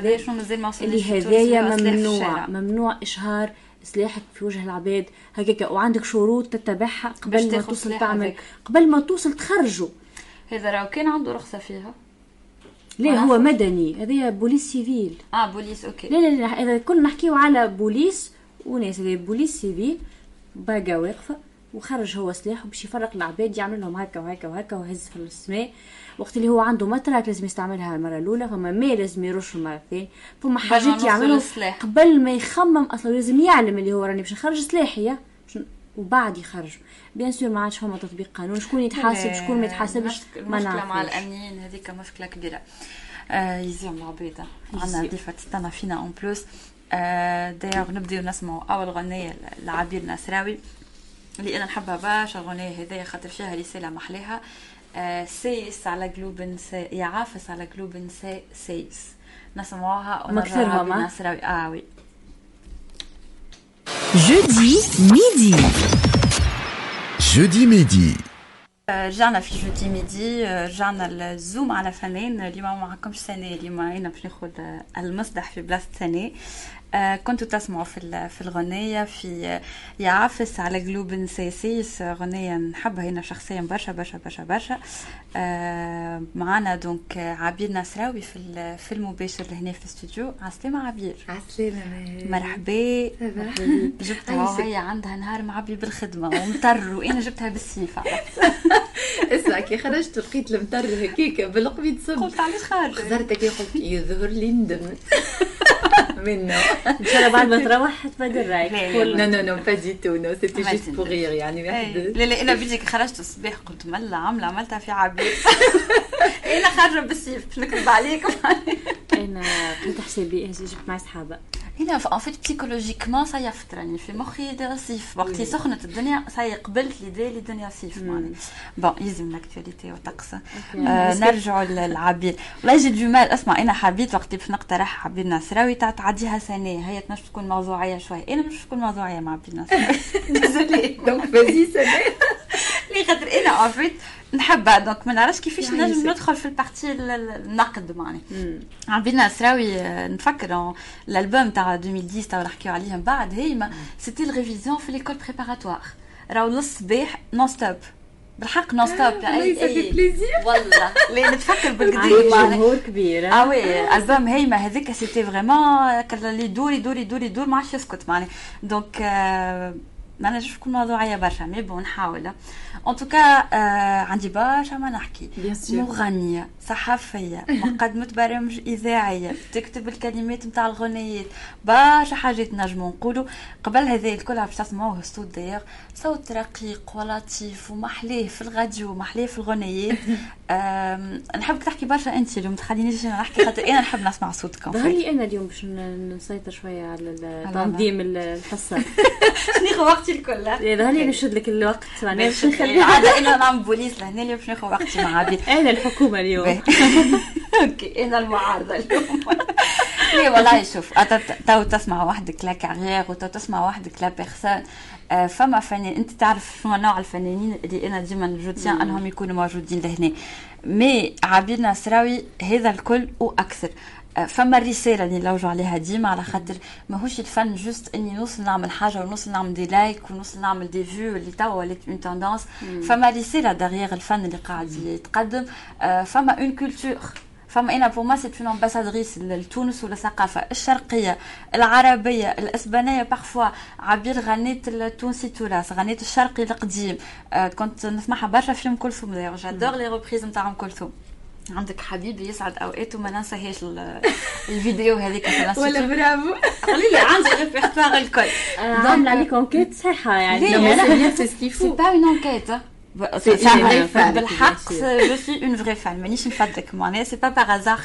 اللي هذايا ممنوع. ممنوع إشهار سلاحك في وجه العباد هكاك. وعندك شروط تتبعها قبل ما توصل تعمل. قبل ما توصل تخرجه.
هذا راهو كان عنده رخصة فيها.
لا هو مدني. هذا بوليس civil.
آه بوليس OK.
لا لا لا هذا كل نحكيو على بوليس وناس هذا بوليس civil. باقا واقفة. وخرج هو سلاحه باش يفرق العباد يعمل لهم هكا وهكا وهكا وهز في السماء. وقت اللي هو عنده matraque لازم يستعملها المرة الأولى فما ما لازم يرش المرة الثانية. فما حاجات يعملهم قبل ما يخمم أصلا لازم يعلم اللي هو راني باش نخرج سلاحي وبعد يخرج. bien sûr ما عادش فما تطبيق قانون شكون يتحاسب شكون ما يتحاسبش
ما نعرفش. مع الامنيين هذيك مشكلة كبيرة. آه يزيهم العباد عندنا ضيفة تستنى فينا en plus آه دايوغ نبداو نسمعوا أول غنيه لعبير نصراوي. اللي أنا نحبها برشا الغنية هذيا خاطر فيها رسالة محلاها. آه سيس على قلوبي يا عافس على قلوبي سيس. نسمعوها
ونرجعوا
لعبير نصراوي آه
oui. Jeudi midi. Jeudi midi.
رجعنا في Jeudi midi. رجعنا ال zoom على فنان. اليوم معكمش سنة اليوم أنا باش ناخذ المصدح في بلاصة سنة آه، كنتوا تسمعوا في في الغنية في يا عافس على قلوبي سيس غنية نحبها هنا شخصيا برشا برشا برشا برشا. آه، معنا donc عبير نصراوي في في المباشر هنا في الاستوديو. عسلامة عبير
عسلامة
مرحبا. جبتها وهي عندها نهار معبي بالخدمة ومطر وأنا جبتها بالسيف
اسمع كي خرجت لقيت المطر هكاك بالقبيض صب
قلت علاش خارجة
خزرت هكا قلت يظهر لي ندمت
منه. ان شاء الله بعد ما تروح تبدل رأيك.
non non non pas du tout non c'était juste pour rire يعني واحد
لا لا أنا بيجيك خرجت الصباح قلت ملا عامله عملتها في عبير. أنا خارجه بالسيف باش نكذب عليك
أنا كنت حسابي جبت معي صحابه
هنا en fait psychologiquement صيفت راني في مخي صيف وقت اللي سخنت الدنيا صاي قبلت l'idée اللي الدنيا صيف معني bon يلزم l'actualité وطقس آه نرجعوا للعبير والله j'ai du mal اسمع أنا حبيت وقت اللي باش نقترح عبير نصراوي تاع تعديها سنة. هي تنجم تكون موضوعية شوية أنا مش تكون موضوعية مع عبير نصراوي désolée
donc vas-y سنة.
لي خاطر أنا en fait نحبها. donc ما نعرفش كيفاش نجم ندخل في ال partie النقد معني عبير نصراوي نفكر الألبوم تاع 2010 تاع نحكيو عليه من بعد هي c'était les révisions في l'école préparatoire راهو للصباح non-stop بالحق non-stop
اي plaisir
والله لي نتفكر بالقديم
جمهور كبير
آه oui البوم هيما هذيك c'était vraiment اللي يدور يدور يدور يدور ما عادش يسكت معني donc ما نجمش نكون موضوعيه برشا مي بون نحاول ان توكا عندي برشا ما نحكي مغنيه صحفيه مقدمه برامج اذاعيه تكتب الكلمات نتاع الغنيات برشا حاجات نجمو نقولوا قبل هذا الكل باش تسمعوه صوت داير صوت رقيق ولطيف ومحليه في الراديو محليه في الغنيات نحبك تحكي برشا أنت اليوم تخلينيش نحكي خاطر أنا نحب نسمع صوتك
ظهري أنا اليوم باش نسيطر شوية على تنظيم الحصة.
شنو وقتي الكل؟
ظهري نشد لك الوقت
معناها باش نخلي العاده أنا نعمل بوليس لهنا اليوم باش ناخذ وقتي مع عبير.
أنا الحكومة اليوم.
OK أنا المعارضة اليوم. لا والله شوف تو تسمع وحدك la carrière وتو تسمع وحدك la personne فما فنان انت تعرف شنو نوع الفنانين اللي أنا ديما je tiens انهم يكونوا موجودين لهنا mais عبير نصراوي هذا الكل وأكثر فما الرساله اللي نلوجوا عليها ديما على خاطر ماهوش الفن juste اني نوصل نعمل حاجة ونوصل نعمل des likes ونوصل نعمل des vues اللي توا ولات en tendance فما رساله derrière الفن اللي قاعد يتقدم فما une culture فما أنا pour moi c'est une ambassadrice لتونس والثقافه الشرقية العربية الإسبانية parfois عبير غنيت التونسي تراث غنيت الشرقي القديم. آه كنت نسمعها برشا في ام كلثوم d'ailleurs j'adore les reprises نتاع ام كلثوم. عندك حبيبي يسعد أوقات وما ننساهاش الفيديو هذيك
ولا برافو.
قولي لي عندي ريبرتوار الكل.
عامله عليك enquête صحيحة يعني.
c'est pas une enquête بالحق je suis une vraie fan مانيش نفدك معناها c'est pas par hasard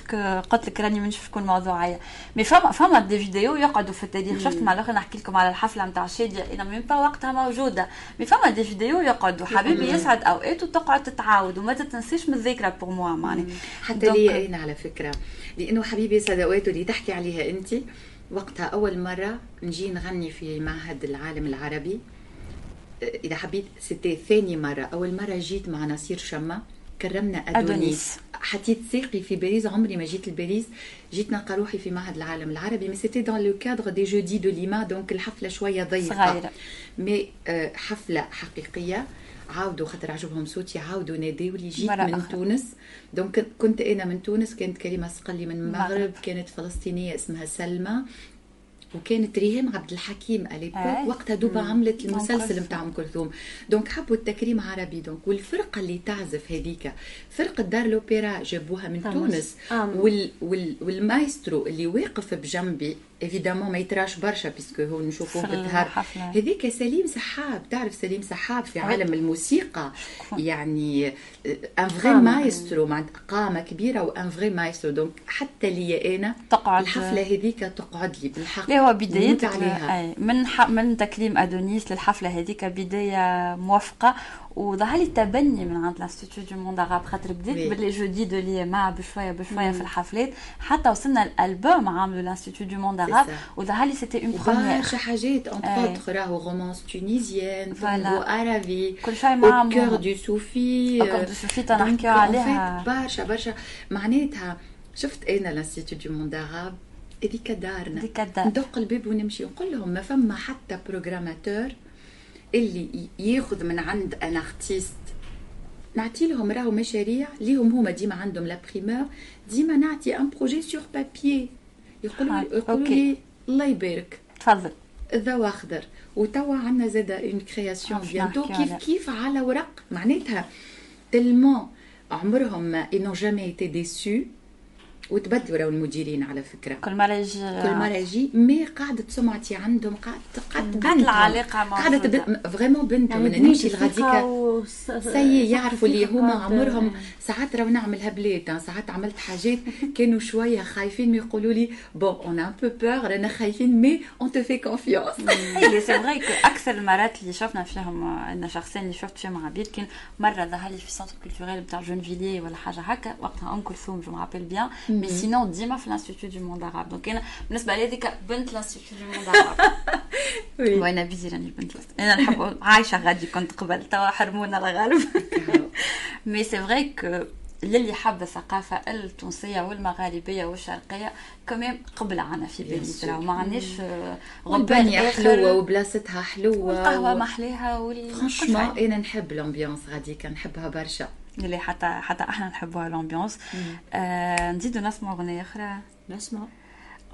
قلت لك راني منش تكون موضوعيه mais فما فما des vidéos يقعدوا في التاريخ شفت مع الآخر نحكي لكم على الحفله نتاع شاديه أنا même pas وقتها موجوده mais فما des vidéos يقعدوا حبيبي يسعد اوقات وتقعد تتعاود وما تتنسيش من الذاكره pour moi معناها
حتى لي أنا على فكره لأنه حبيبي يسعد اوقاته اللي تحكي عليها انت وقتها اول مره نجي نغني في معهد العالم العربي إذا حبيت c'était ثاني مرة. أول مرة جيت مع نصير شما كرمنا أدونيس. حطيت ساقي في باريس عمري ما جيت لباريس جيت نلقى روحي في معهد العالم العربي. mais c'était dans le cadre des jeudis de l'IMA donc الحفلة شوية ضيقة. صغيرة. mais حفلة حقيقية. عاودوا خاطر عجبهم صوتي. عاودوا ناديوا لي. جيت من أخر. تونس. donc كنت أنا من تونس. كانت كريمه صقلي من المغرب. كانت فلسطينية اسمها سلمى. وكانت ريهام عبد الحكيم à l'époque وقتها دوبا عملت المسلسل نتاع أم كلثوم. donc حبوا التكريم عربي donc والفرقة اللي تعزف هذيك فرقة دار لوبيرا جابوها من تونس. وال وال والمايسترو اللي واقف بجنبي évidemment ما يتراش برشا puisque هو نشوفوه بالظهر هذيك سليم سحاب تعرف سليم سحاب في عالم الموسيقى يعني un vrai maestro معناتها قامه كبيره و un vrai maestro donc حتى لي أنا تقعد الحفله هذيك تقعد لي بالحق
هو بدايه من من تكريم ادونيس للحفله هذيك بدايه موافقه وظهر لي تبني من عند ال Institut du monde arabe خاطر بديت ب les jeudis de l'IMA بشوية بشوية في الحفلات. حتى وصلنا الألبوم عملوا ال Institut du monde arabe وظهر لي c'était une première
برشا حاجات entre autres راهو romance tunisienne تانغو عربي. كل شيء مع cœur de soufi
cœur de soufi تنحكيو عليها
برشا برشا. معناتها شفت أنا ال Institut du monde arabe هذيك دارنا. هذيك الدار ندق الباب ونمشي نقول لهم ما فما حتى programmateur اللي ياخذ من عند un artiste نعطي لهم راهو مشاريع ليهم هما ديما عندهم la primeur ديما نعطي un projet sur papier يقولوا يقولوا لي الله يبارك
تفضل.
الضوء اخضر وتوا عندنا زاد une création bientôt كيف كيف على ورق؟ معناتها tellement. عمرهم ما n'ont jamais été déçus وتبدلوا راهو المديرين على فكرة.
كل مره يجي
كل مره يجي mais قاعدة سمعتي عندهم
قاعدة قاعدة العلاقه
قاعدة vraiment بنتهم. يعني نمشي لغاديكا. سي يعرفوا اللي هما عمرهم. ساعات راهو نعملها بلاد ساعات عملت حاجات كانوا شوية خايفين يقولوا لي bon on a un peu peur رانا خايفين mais on te fait confiance
et c'est vrai أكثر المرات اللي شفنا فيهم أنا شخصيا اللي شفت فيهم عبيد كان مرة ظهر لي في centre culturel بتاع Jean Vilar ولا حاجة هكا وقتها ام كلثوم je me rappelle bien mais sinon ديما في ال Institut du monde arabe donc أنا بالنسبة لي هذيك بنت ال Institut du monde arabe وأنا بيزي راني بنت أنا نحب عايشه غادي كنت قبل توا حرمونا الغالب mais c'est vrai que للي حب الثقافة التونسية والمغاربية والشرقية كمان قبل عنا في باريس ما عندناش
غبان حلوة وبلاصتها حلوة
والقهوة محليها وال
franchement أنا نحب ال ambiance غاديكا نحبها برشا
اللي حتى حتى إحنا نحبوها ال ambiance آه نزيدو نسمعوا أغنية أخرى.
نسمع.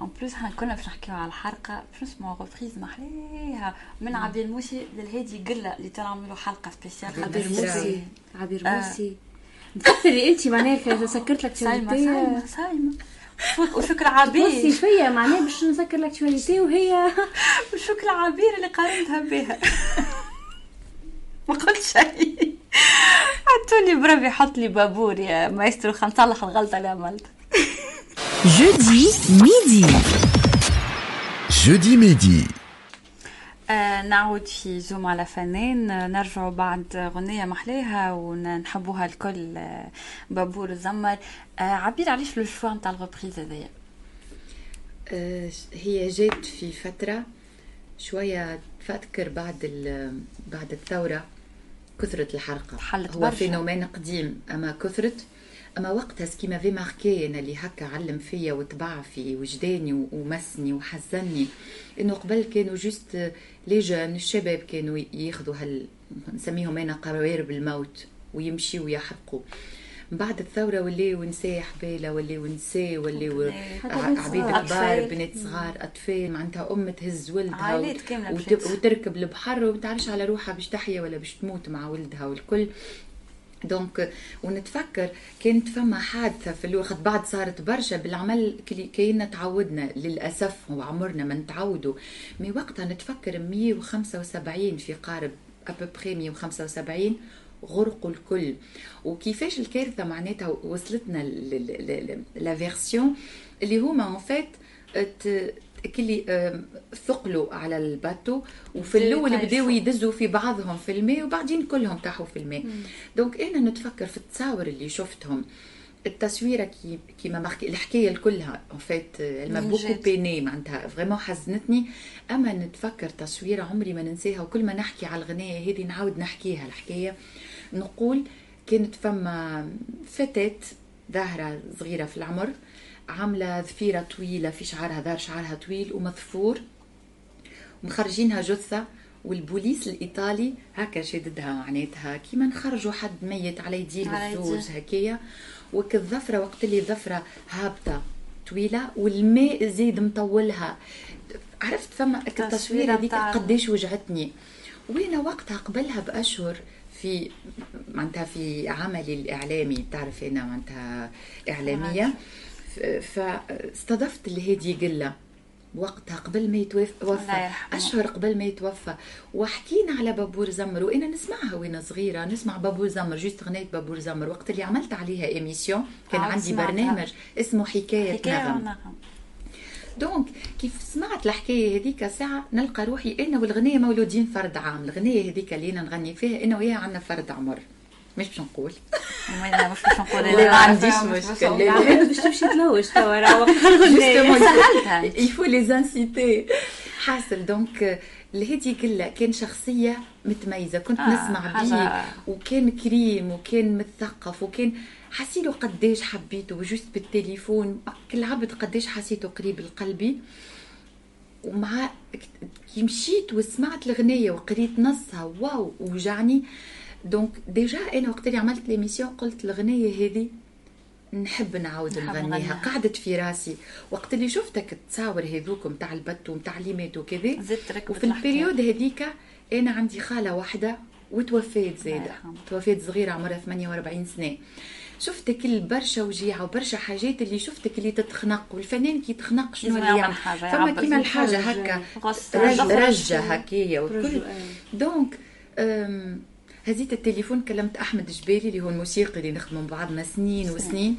اون بلوس إحنا كنا باش نحكيو على الحلقة باش نسمعوا غوبريز محليها. من عبير الموسي للهادي قلة اللي تعملوا حلقة سبيسيال
عبير موسي. عبير موسي. تفكري انت معناها سكرت لك
صايمه صايمه صايمه وشكر عبير.
بصي فيا معناها باش نسكر الاكتواليتي وهي
وشكر عبير اللي قارنتها بها. ما قلت شيء. حطوني بربي حط لي بابور يا مايسترو خنصلح الغلطة اللي عملتها
jeudi midi.
jeudi midi.
آه نعود في zoom على فنان نرجع بعد غنية محلاها ونحبوها الكل آه بابور الزمر. آه عبير علاش le choix نتاع ال reprise
هذايا؟ هي جات في فترة شوية تفكر بعد بعد الثورة. كثرت الحرقة. هو phénomène قديم. أما كثرت أما وقتها ce qui m'avait marquée. أنا اللي هكا علم فيا وتبع في وجداني ومسني وحزني. إنه قبل كانوا juste les jeunes الشباب كانوا ياخذوا هال نسميهم أنا قوارب الموت ويمشي ويحرقوا. بعد الثورة ولاو نساء حبالى ولاو نساء ولاو عبيد كبار بنات صغار أطفال معناتها ام تهز ولدها
عائلات كاملة
وتركب البحر وما تعرفش على روحها باش تحيا ولا باش تموت مع ولدها والكل. donc ونتفكر كانت فما حادثة في الوقت بعد صارت برشا. بالعمل كينا تعودنا للأسف هو عمرنا ما نتعودوا. mais وقتها نتفكر 175 في قارب ابوبخي 175 غرقوا الكل. وكيفاش الكارثة معناتها وصلتنا la version اللي هما en fait كلي ثقلوا على ال bateau وفي الأول بداوا يدزوا في بعضهم في الماء وبعدين كلهم طاحوا في الماء donc أنا نتفكر في التصاور اللي شفتهم. التصويرة qui qui m'a marquée الحكاية كلها en fait m'a beaucoup peinée معناتها vraiment حزنتني. أما نتفكر تصويرة عمري ما ننساها وكل ما نحكي على الغناية هذه نعاود نحكيها الحكاية. نقول كانت فما فتاة ظاهرة صغيرة في العمر عاملة ضفيره طويلة في شعرها دار شعرها طويل ومضفور ومخرجينها جثة والبوليس الإيطالي هكا شددها معناتها كيما نخرجوا حد ميت على يديه الزوج هكايا وك الظفرة وقت اللي الظفرة هابطة طويلة والماء زيد مطولها. عرفت فما التصويرة هذيك قديش وجعتني. وأنا وقتها قبلها بأشهر في معناتها في عملي الإعلامي تعرف أنا معناتها إعلامية. فاستضفت الهادي قلة وقتها قبل ما يتوفى أشهر قبل ما يتوفى. وحكينا على بابور زمر وأنا نسمعها وأنا صغيرة نسمع بابور زمر juste غنية بابور زمر. وقت اللي عملت عليها émission كان عندي سمعتها. برنامج اسمه حكاية, حكاية نغم, نغم. donc كيف سمعت الحكاية هذيك ساعة؟ نلقى روحي أنا والغنية مولودين فرد عام. الغنية هذيك اللي أنا نغني فيها أنا وياها عندنا فرد عمر. مش باش نقول.
لا مش باش نقول.
لا ما عنديش مشكل لا
باش تمشي تلوج توا راهو
سهلتها.
il faut les inciter حاصل. donc الهدي كلها كان شخصية متميزة. كنت آه نسمع بيه. وكان كريم وكان مثقف وكان حسيته قديش حبيته و juste بالتليفون؟ كل عبد قديش حسيته قريب لقلبي. ومع كي مشيت وسمعت الغنية وقريت نصها. واو وجعني. donc déjà أنا وقت اللي عملت l'émission قلت الغنية هذه نحب نعاود نغنيها. قعدت في راسي. وقت اللي شفتك تصاور هذوك نتاع البت وتعليمات وكذا. وفي ال période هذيك أنا عندي خالة واحدة وتوفيت زاده توفيت صغيرة عمرها 48 سنة. شفتك برشا وجيعة وبرشا حاجات اللي شفتك اللي تتخنق والفنان كي يتخنق شنو اللي يعمل فما كيما الحاجة هكا رجة هكايا والكل. donc هزيت التليفون كلمت أحمد جبالي اللي هو الموسيقي اللي نخدموا مع بعضنا سنين وسنين.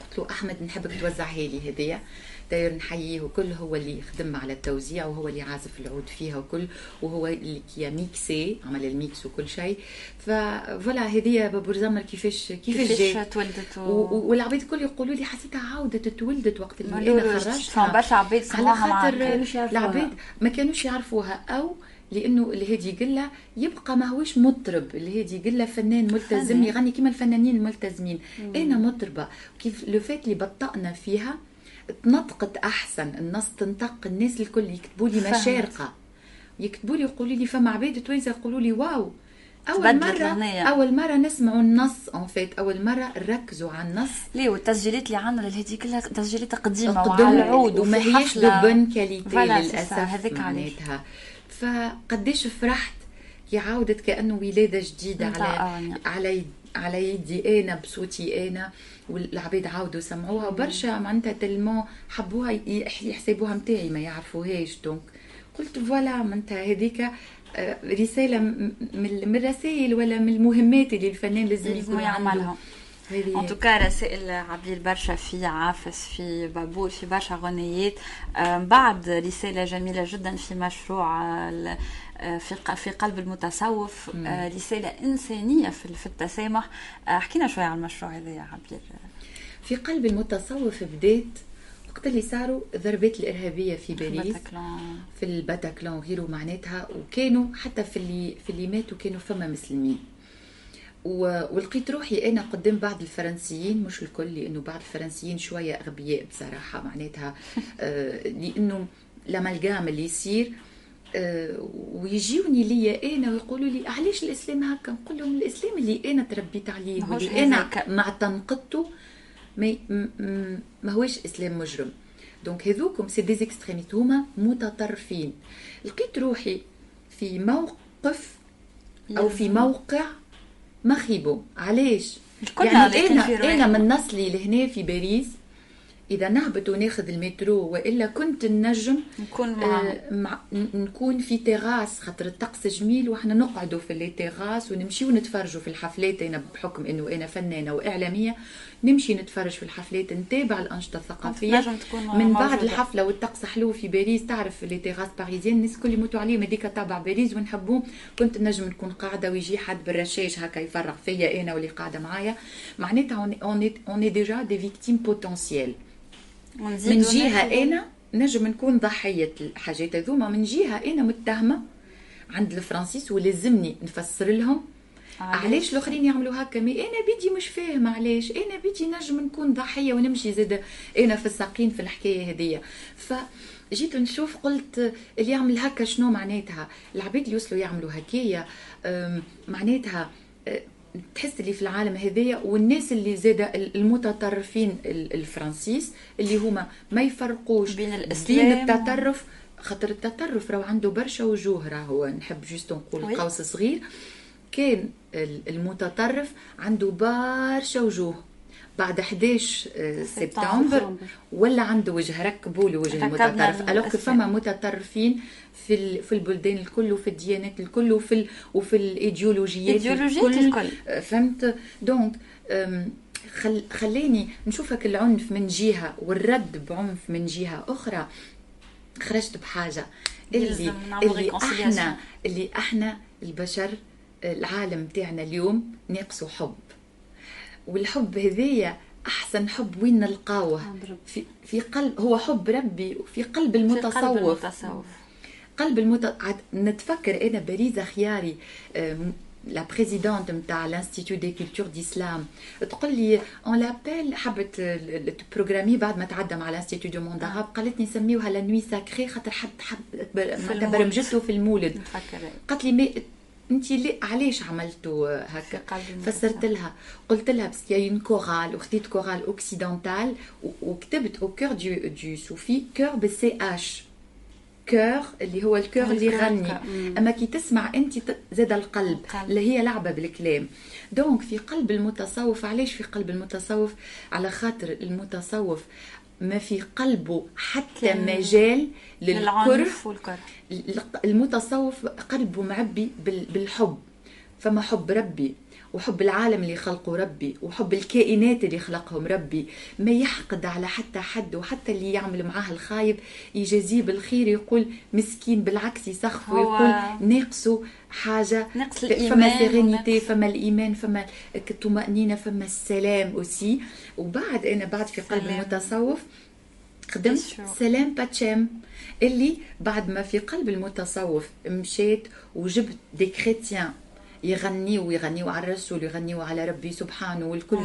قلت له أحمد نحبك توزعها لي هديه داير نحييه وكل هو اللي يخدم على التوزيع وهو اللي عازف العود فيها وكل وهو اللي qui mixé عمل ال mix وكل شيء. voilà هذه بابور زمر كيفاش
كيفاش جات؟ تولدت
و... والعبيد الكل يقولوا لي حسيتها عاودت تولدت وقت اللي أنا خرجتها
برشا عبيد
على خاطر العبيد ما كانوش يعرفوها أو لأنه الهادي قله يبقى ماهوش مطرب. الهادي قله فنان ملتزم يغني كما الفنانين الملتزمين. مم. أنا مطربة. كيف le fait اللي بطأنا فيها تنطقت أحسن النص تنطق الناس الكل يكتبوا لي مشارقة. يكتبوا لي يقولوا لي فما عباد توانسه يقولوا لي واو. أول مره الغنية. أول مرة نسمعوا النص en fait أول مرة ركزوا على النص.
ليه؟ والتسجيلات اللي عندنا للهدي كلها تسجيلات قديمة وعلى العود
وما هيش bonne qualité للأسف هذيك معناتها. فقديش فرحت؟ كي عاودت كأنه ولادة جديدة على على على يدي أنا بصوتي أنا. والعباد عاودوا سمعوها وبرشا معناتها تلمو حبوها يحسبوها متاعي ما يعرفوهاش donc قلت voilà معناتها هذيك آه، رسالة من الرسائل ولا من المهمات اللي الفنان لازم يكون يعملها.
en tout cas رسائل عبير برشا في عافس في بابول في برشا غنيات. بعد رسالة جميلة جدا في مشروع آه، في في قلب المتصوف آه، رساله إنسانية في التسامح. آه، حكينا شوية عن المشروع هذا يا عبير
في قلب المتصوف بديت وقت اللي صاروا ضربات الإرهابية في باريس في الباتاكلون وغيره معناتها وكانوا حتى في اللي في اللي ماتوا كانوا فما مسلمين. ولقيت روحي أنا قدام بعض الفرنسيين مش الكل لأنه بعض الفرنسيين شوية أغبياء بصراحة معناتها. آه، لأنه لما اللي يصير آه، ويجيوني ليا أنا ويقولوا لي علاش الإسلام هكا؟ نقول لهم الإسلام اللي أنا تربيت عليه واللي أنا معتنقته ما ما هوش إسلام مجرم. donc هذوكم c'est des extrémistes هما متطرفين. لقيت روحي في موقف أو في موقع مخيبو. علاش؟ يعني أنا أنا من نصلي لهنا في باريس. إذا نهبط وناخذ المترو وإلا كنت نجم
نكون مع, آه
مع نكون في تيغاس خاطر الطقس جميل وحنا نقعدوا في les terrasses ونمشيو نتفرجوا في الحفلات. أنا بحكم إنه أنا فنانة وإعلامية نمشي نتفرج في الحفلات نتابع الأنشطة الثقافية. من بعد الحفلة والطقس حلو في باريس تعرف les terrasses parisiennes الناس الكل يموتوا عليهم هذيك طابع باريس ونحبوه. كنت نجم نكون قاعدة ويجي حد بالرشاش هكا يفرغ فيا أنا واللي قاعدة معايا. معناتها on est déjà des victimes potentielles من جهة أنا نجم نكون ضحية الحاجات هذوما من جهة أنا متهمة. عند الفرنسيس ولازمني نفسر لهم. علاش؟ الأخرين يعملوا هكا؟ mais أنا بيدي مش فاهم علاش؟ أنا بيدي نجم نكون ضحية ونمشي زاد. أنا في الساقين في الحكاية هذيا. ف جيت نشوف قلت اللي يعمل هكا شنو معناتها؟ العباد اللي يوصلوا يعملوا هكايا معناتها تحس اللي في العالم هذايا والناس اللي زاد المتطرفين الفرنسيس اللي هما ما يفرقوش
بين الأسلام.
بين التطرف. خاطر التطرف راهو عنده برشا وجوه راهو نحب juste نقول قوس صغير. كان المتطرف عنده برشا وجوه. بعد 11 آه، سبتمبر. ولا عنده وجه ركبوا له وجه المتطرف. alors فما متطرفين في في البلدان الكل وفي الديانات الكل وفي وفي الإيديولوجيات
الكل, الكل.
آه، فهمت؟ دونك خل خلاني نشوفك العنف من جهة والرد بعنف من جهة أخرى. خرجت بحاجة. اللي اللي إحنا اللي إحنا البشر العالم تاعنا اليوم ناقصه حب. والحب هذايا أحسن حب وين نلقاوه؟ في في قلب هو حب ربي في قلب المتصوف في قلب المتصوف. قلب المت... نتفكر أنا باريزه خياري la présidente نتاع l'Institut des Cultures d'Islam تقول لي on l'appelle حبت ت programmer بعد ما تعدى مع l'Institut du monde arabe قالت لي نسميوها la nuit sacrée خاطر حد حب برمجته في المولد. قالت لي انت ليه علاش عملتوا هكا؟ فسرت لها. قلت لها بس يا une chorale وخديت chorale occidentale وكتبت au cœur de du soufi chœur بال CH chœur اللي هو ال chœur اللي يغني. أما كي تسمع انت زاد القلب اللي هي لعبة بالكلام. donc في قلب المتصوف علاش في قلب المتصوف؟ على خاطر المتصوف ما في قلبه حتى مجال للكره والكره. المتصوف قلبه معبي بالحب. فما حب ربي؟ وحب العالم اللي خلقه ربي وحب الكائنات اللي خلقهم ربي. ما يحقد على حتى حد وحتى اللي يعمل معاه الخايب يجازيه بالخير يقول مسكين بالعكس يسخف ويقول ناقصه حاجة.
نقص
الإيمان فما سيرينيتي فما الإيمان فما الطمأنينة فما السلام أوسي. وبعد أنا بعد في قلب المتصوف خدمت سلام باتشام اللي بعد ما في قلب المتصوف مشيت وجبت des chrétiens يغنيوا ويغنيوا على الرسول ويغنيوا على ربي سبحانه والكل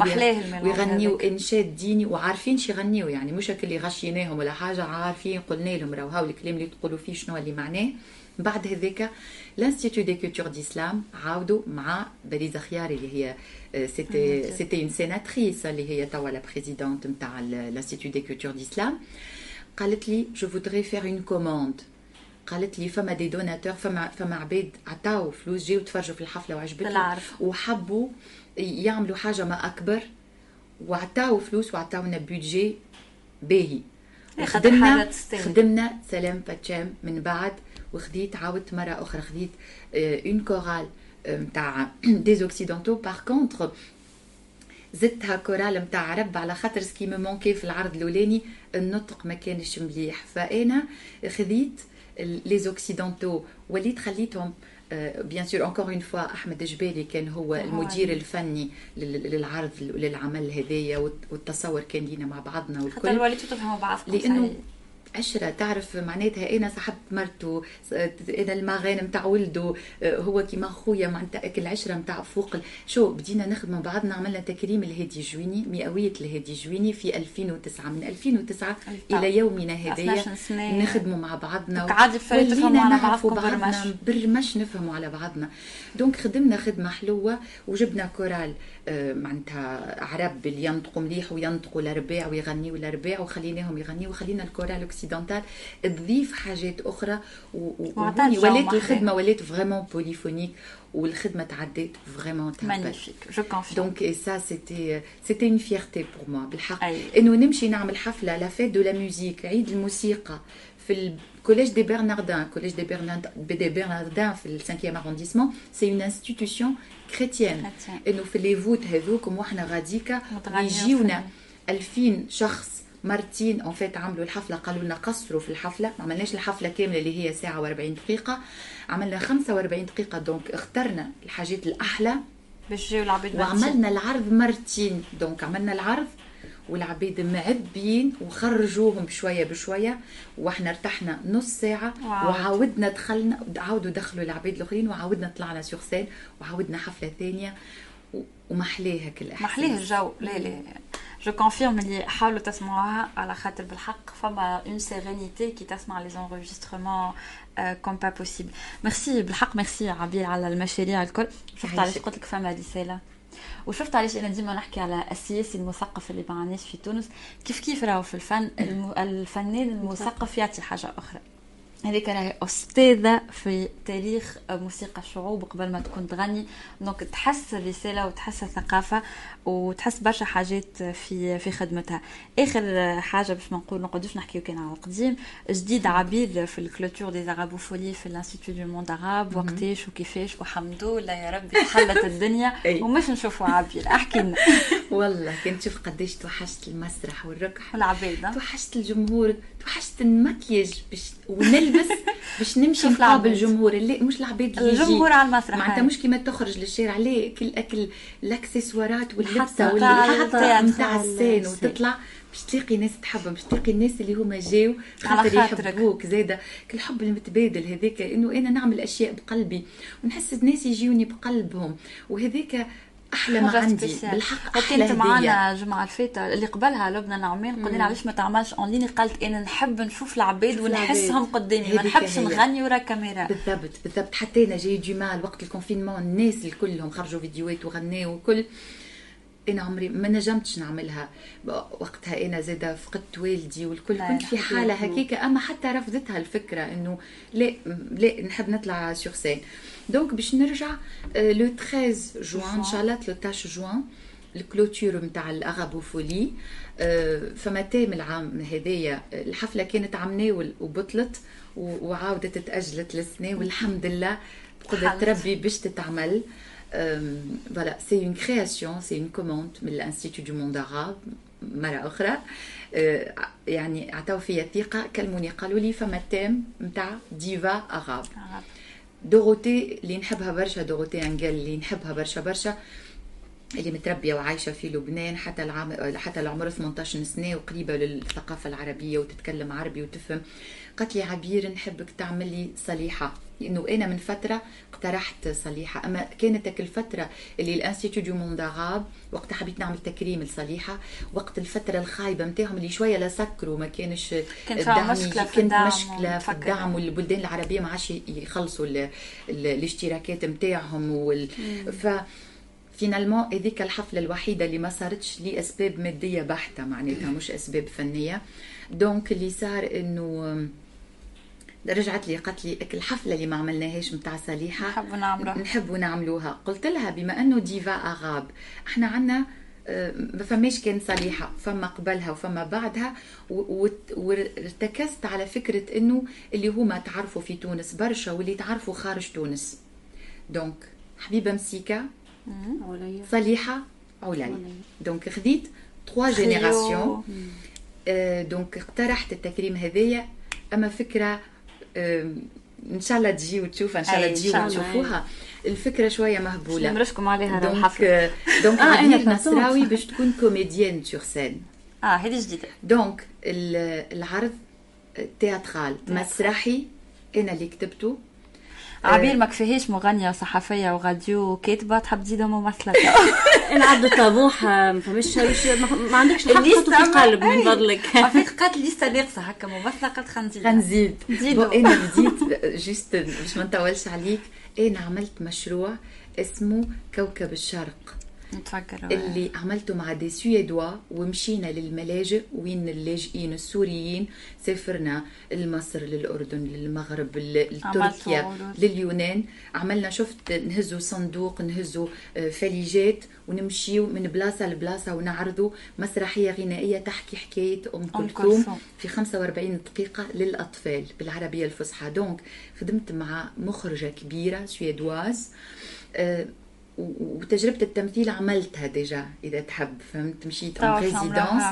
ويغنيوا إنشاد ديني وعارفين شي يغنيوا يعني مش اللي غشيناهم ولا حاجة عارفين قلنا لهم راهو هاو الكلام اللي تقولوا فيه شنو اللي معناه. بعد هذاك l'Institut des Cultures d'Islam عاودوا مع بريزا خياري اللي هي c'était c'était une sénatrice اللي هي توا la présidente نتاع l'Institut des Cultures d'Islam قالت لي je voudrais faire une commande قالت لي فما des donateurs فما فما عباد عطاو فلوس جاو تفرجوا في الحفلة وعجبتهم. وحبوا يعملوا حاجة ما أكبر وعطاو فلوس وعطاونا budget باهي. خدمنا خدمنا سلام باتشام من بعد وخديت عاودت مرة أخرى خديت une chorale نتاع d'occidentaux par contre زدتها chorale نتاع عرب على خاطر ce qui me manquait في العرض الأولاني النطق ما كانش مليح. فأنا خذيت les occidentaux وليت خليتهم bien sûr encore une fois احمد جبالي كان هو المدير الفني للعرض للعمل هذايا والتصور كان لينا مع بعضنا
والكل حتى وليتوا تفهموا بعضكم
لأنه عشرة تعرف معناتها أنا صاحبت مرته أنا المغانم نتاع ولده هو كيما خويا معناتها العشرة نتاع فوق. شو بدينا نخدموا بعضنا عملنا تكريم الهادي جويني مئوية الهادي جويني في 2009 من 2009 إلى يومنا هذايا نخدموا مع بعضنا تفهموا على بعضكم بعضنا برمش نفهموا على بعضنا. donc خدمنا خدمة حلوة وجبنا chorale. آه، معناتها عرب اللي ينطقوا مليح وينطقوا الأرباع ويغنيوا الأرباع وخليناهم يغنيوا وخلينا ال chorale occidentale تضيف حاجات أخرى ولات الخدمة ولات vraiment polyphonique والخدمة تعدات vraiment
magnifique je confirme
donc et ça c'était c'était une fierté pour moi بالحق. إنه نمشي نعمل حفلة la fête de la musique عيد الموسيقى. في ال Collège des Bernardins Collège des Bernardins في ال cinquième arrondissement c'est une institution chrétienne انه في les voûtes هذوكم وإحنا غاديكا يجيونا 2000 شخص مرتين en fait عملوا الحفلة قالوا لنا قصروا في الحفلة. ما عملناش الحفلة كاملة اللي هي ساعة و40 دقيقة. عملنا 45 دقيقة donc اخترنا الحاجات الأحلى.
باش يجيو العباد
وعملنا العرض مرتين donc عملنا العرض والعباد معبين وخرجوهم بشوية بشوية وإحنا ارتحنا نص ساعة واو. وعاودنا دخلنا عاودوا دخلوا العباد الآخرين وعاودنا طلعنا sur scène وعاودنا حفلة ثانية ومحليها كل إحساس.
محليه الجو. لا لا. جو كونفيرم اللي حاولوا تسمعوها على خاطر بالحق. فما une sérénité كي تسمع les enregistrements comme pas possible merci بالحق ميرسي عبير على المشاريع الكل. شفت علاش قلت لك فما رساله وشفت علاش أنا ديما نحكي على السياسي المثقف اللي معناش في تونس. كيف كيف راهو في الفن؟ الفنان المثقف يعطي حاجة أخرى. هذيك راهي أستاذة في تاريخ موسيقى الشعوب قبل ما تكون تغني. donc تحس الرسالة وتحس الثقافة وتحس برشا حاجات في في خدمتها. آخر حاجة باش ما نقول نقعدوش نحكيو كان على القديم جديد عبير في ال clôture des Arabofolies في ال Institut du Monde Arabe وقتاش وكيفاش وحمد لله يا ربي حلت الدنيا. ومش نشوفوا عبير احكي لنا.
والله كنت تشوف قداش توحشت المسرح والركح
والعباد.
توحشت الجمهور. توحشت المكياج باش ونلبس باش نمشي نقابل الجمهور اللي مش العباد
اللي الجمهور على المسرح
معناتها مش كيما تخرج للشارع ليه كل أكل الأكسسوارات واللبسة والحتى نتاع السين وتطلع باش تلاقي ناس تحبهم باش تلاقي الناس اللي هما جاو خاطر يحبوك زاده. الحب المتبادل هذاك إنه أنا نعمل أشياء بقلبي ونحس الناس يجيوني بقلبهم. وهذاك أحلى ما عندي. بالحق أحلى
كنت معنا الجمعه الفاتة اللي قبلها لبنى نعمان قلنا علاش ما تعملش اونلاين قالت أنا نحب نشوف العباد ونحسهم قدامي ما نحبش نغني ورا كاميرا.
بالضبط بالضبط. حتى أنا j'ai du mal وقت ال confinement الناس الكلهم خرجوا فيديوهات وغناوا وكل. أنا عمري ما نجمتش نعملها. وقتها أنا زاده فقدت والدي والكل. كنت في حالة هكيك أما حتى رفضتها الفكرة إنه لا لا نحب نطلع sur scène donc باش نرجع le 13 جوان ان شاء الله 13 جوان ال clôture نتاع ال Arabofolies. فما thème العام هذايا. الحفلة كانت عام ناول وبطلت وعاودت تأجلت للسنة والحمد لله قدرت ربي باش تتعمل. voilà c'est une création c'est une commande من ال Institut du Monde Arabe مرة أخرى. يعني عطاو فيا ثقه كلموني قالوا لي فما thème نتاع divas arabes Dorothée اللي نحبها برشا Dorothée Engel اللي نحبها برشا برشا اللي متربية وعايشة في لبنان حتى العام حتى العمر 18 سنة وقريبة للثقافة العربية وتتكلم عربي وتفهم. قالت لي عبير نحبك تعمل لي صليحة. لأنه أنا من فترة اقترحت صليحة. أما كانت تلك الفترة اللي ال Institut du Monde Arabe وقت حبيت نعمل تكريم لصليحة. وقت الفترة الخايبة نتاعهم اللي شوية لا سكروا ما كانش
الدعم مشكلة في الدعم
مشكلة في الدعم والبلدان العربية ما عادش يخلصوا ال ال الاشتراكات نتاعهم وال... ف finalement هذيك الحفلة الوحيدة اللي ما صارتش لأسباب مادية بحتة معناتها مش أسباب فنية. donc اللي صار إنه رجعت لي قالت لي الحفله اللي ما عملناهاش نتاع صليحه
نحبوا نعملوها.
نحبوا نعملوها. قلت لها بما أنه divas arabes إحنا عندنا آه، ما فماش كان صليحة فما قبلها وفما بعدها وارتكزت على فكرة إنه اللي هما تعرفوا في تونس برشا واللي تعرفوا خارج تونس. donc حبيبة مسيكة صليحة عليا. donc خديت trois générations donc اقترحت التكريم هذايا. أما فكرة ان شاء الله تجي وتشوفها إن شاء الله تجي وتشوفوها. الفكرة شوية مهبولة.
نمرشكم عليها؟
donc donc آه نصراوي باش تكون comédienne sur scène
آه هذه جديدة.
donc العرض théâtral. مسرحي أنا اللي كتبته.
عبير ما كفيهاش مغنية وصحفيه وراديو وكاتبه تحب تزيدها ممثله
أنا عبد الطموح ما فماش ما عندكش الحق في قلب من فضلك.
عفيت قالت لسه ناقصه هكا ممثله قالت
خنزيد خنزيد أنا بديت جست باش ما نطولش عليك. أنا عملت مشروع اسمه كوكب الشرق. اللي عملته مع دي سويدوا ومشينا للملاجئ وين اللاجئين السوريين؟ سافرنا لمصر للأردن للمغرب لتركيا لليونان. عملنا شفت نهزوا صندوق نهزوا آه، فليجات ونمشيو من بلاصة لبلاصة ونعرضوا مسرحية غنائية تحكي حكاية أم كلثوم في 45 دقيقة للأطفال بالعربية الفصحى. donc خدمت مع مخرجة كبيرة suédoise أه وتجربة التمثيل عملتها déjà إذا تحب فهمت؟ مشيت
en résidence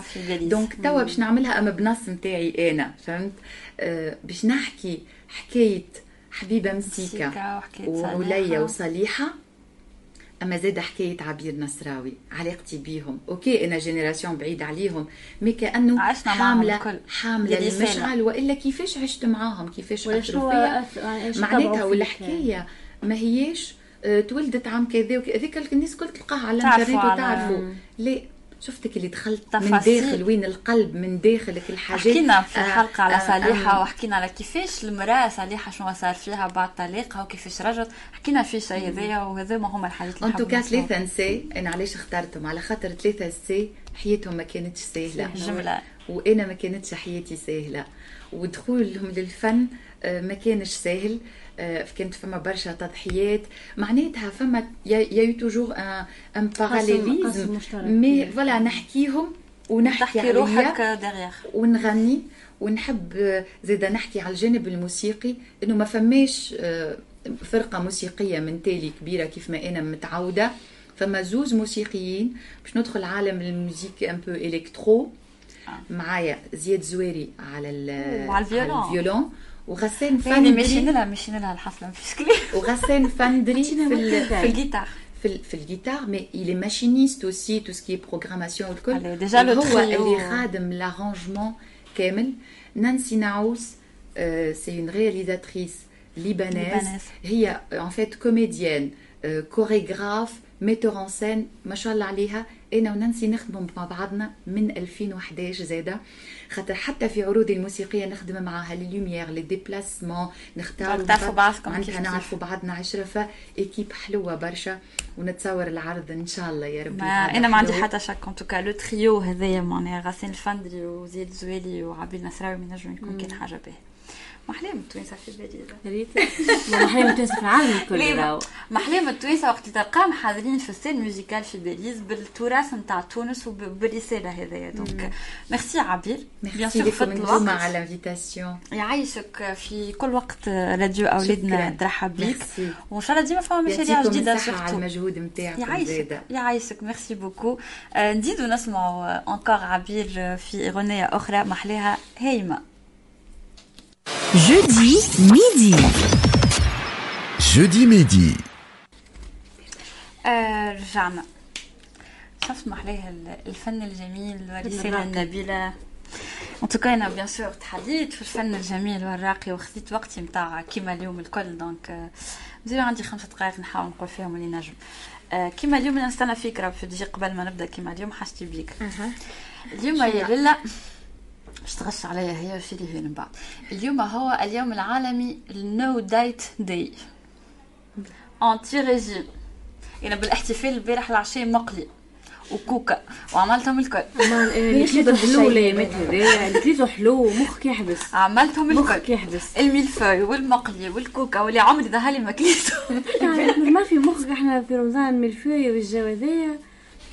donc توا باش نعملها اما بنص نتاعي أنا فهمت؟ آه باش نحكي حكاية حبيبة مسيكة ووليا وصليحه أما زاد حكاية عبير نصراوي علاقتي بيهم. أوكي أنا génération بعيد عليهم mais كأنه
عشنا
حامله معهم حاملة المشعل وإلا كيفاش عشت معاهم؟ كيفاش اثروا فيا؟ معناتها والحكاية ما هياش آه، تولدت عام كذا هذيك الناس الكل تلقاها على الانترنت وتعرفوا. لا شفتك اللي دخلت تفاصيل. من داخل وين القلب من داخلك الحاجات
حكينا في آه، الحلقة آه على صالحة آه وحكينا على كيفاش المرأة صالحة شنو صار فيها بعد طليقها وكيفاش رجعت. حكينا في شيء هذايا وهذا ما هما الحاجات
اللي انتو كان ثلاثة نساء أنا علاش اخترتهم؟ على خاطر ثلاثة نساء حياتهم ما كانتش سهلة.
جملة.
وأنا ما كانتش حياتي سهلة. ودخولهم للفن ما كانش سهل. آه، كانت فما برشا تضحيات. معناتها فما y a toujours un parallélisme mais voilà نحكيهم ونحكي
تحكي روحك دغيغ
ونغني ونحب زيدا نحكي على الجانب الموسيقي إنه ما فماش آه، فرقة موسيقية من تالي كبيرة كيف ما أنا متعودة. فما زوز موسيقيين. باش ندخل عالم الموسيقى un peu électro معايا زياد زواري على
وعلى ال violon.
وغسان فندري.
ماشيين لها ماشيين لها الحفلة مفيش كلام
وغسان فندري
في, في الجيتار.
في في الجيتار mais il est machiniste aussi tout ce qui est programmation والكل
déjà
هو اللي خادم l'arrangement كامل نانسي ناوس c'est une réalisatrice libanaise هي en fait comédienne chorégraphe metteur en scène ما شاء الله عليها. أنا ونانسي نخدموا مع بعضنا من 2011 زاده. خاطر حتى في عروضي الموسيقية نخدم معاها les lumières les déplacements نختار
تعرفوا بعضكم
معناتها نعرفوا بعضنا عشرة équipe حلوة برشا. ونتصور العرض إن شاء الله يا ربي.
ما أنا ما عندي حتى شك en tout cas le trio هذايا معناها غسان الفندري وزياد زواري وعبير نصراوي نجم يكون كان حاجة باهيه محلام التوانسة في البليزه
ريت. محلام التوانسة في العالم الكل
محلام التوانسة وقت تلقاهم حاضرين في ال scène musicale في باريس بالتراث نتاع تونس وبالرسالة هذايا. donc ميرسي عبير.
ميرسي لكم. أنتم على ال invitation
يعيشك في كل وقت راديو اولادنا ترحب بك. وإن شاء الله ديما فما مشاريع جديدة
على المجهود نتاعك
يعيشك. يعيشك. merci beaucoup. نزيدو نسمعوا encore عبير في أغنية أخرى محلاها هايمه
Jeudi midi.
Jeudi midi.
آه رجعنا شفت محلاه الفن الجميل والرسالة النبيلة en tout cas أنا bien sûr تحديت في الفن الجميل والراقي وخذيت وقتي نتاع كيما اليوم الكل donc مزيان عندي خمسة دقائق نحاول نقول فيهم اللي نجم آه كيما اليوم نستنى فكرة في تجي قبل ما نبدا كيما اليوم حاجتي بيك اليوم يا ليلى باش تغش عليا هي وشي لي من بعد اليوم هو اليوم العالمي ال No Diet Day. انتي ريجيم أنا بالاحتفال البارح العشاء مقلي وكوكا وعملتهم الكل
اللي كليته حلو هذايا اللي كليته حلو مخك يحبس
عملتهم الكل
مخك يحبس
الميلفوي والمقلي والكوكا واللي عمري ظهر لي ما كليته
ما في مخك إحنا في رمضان الميلفوي والجو هذايا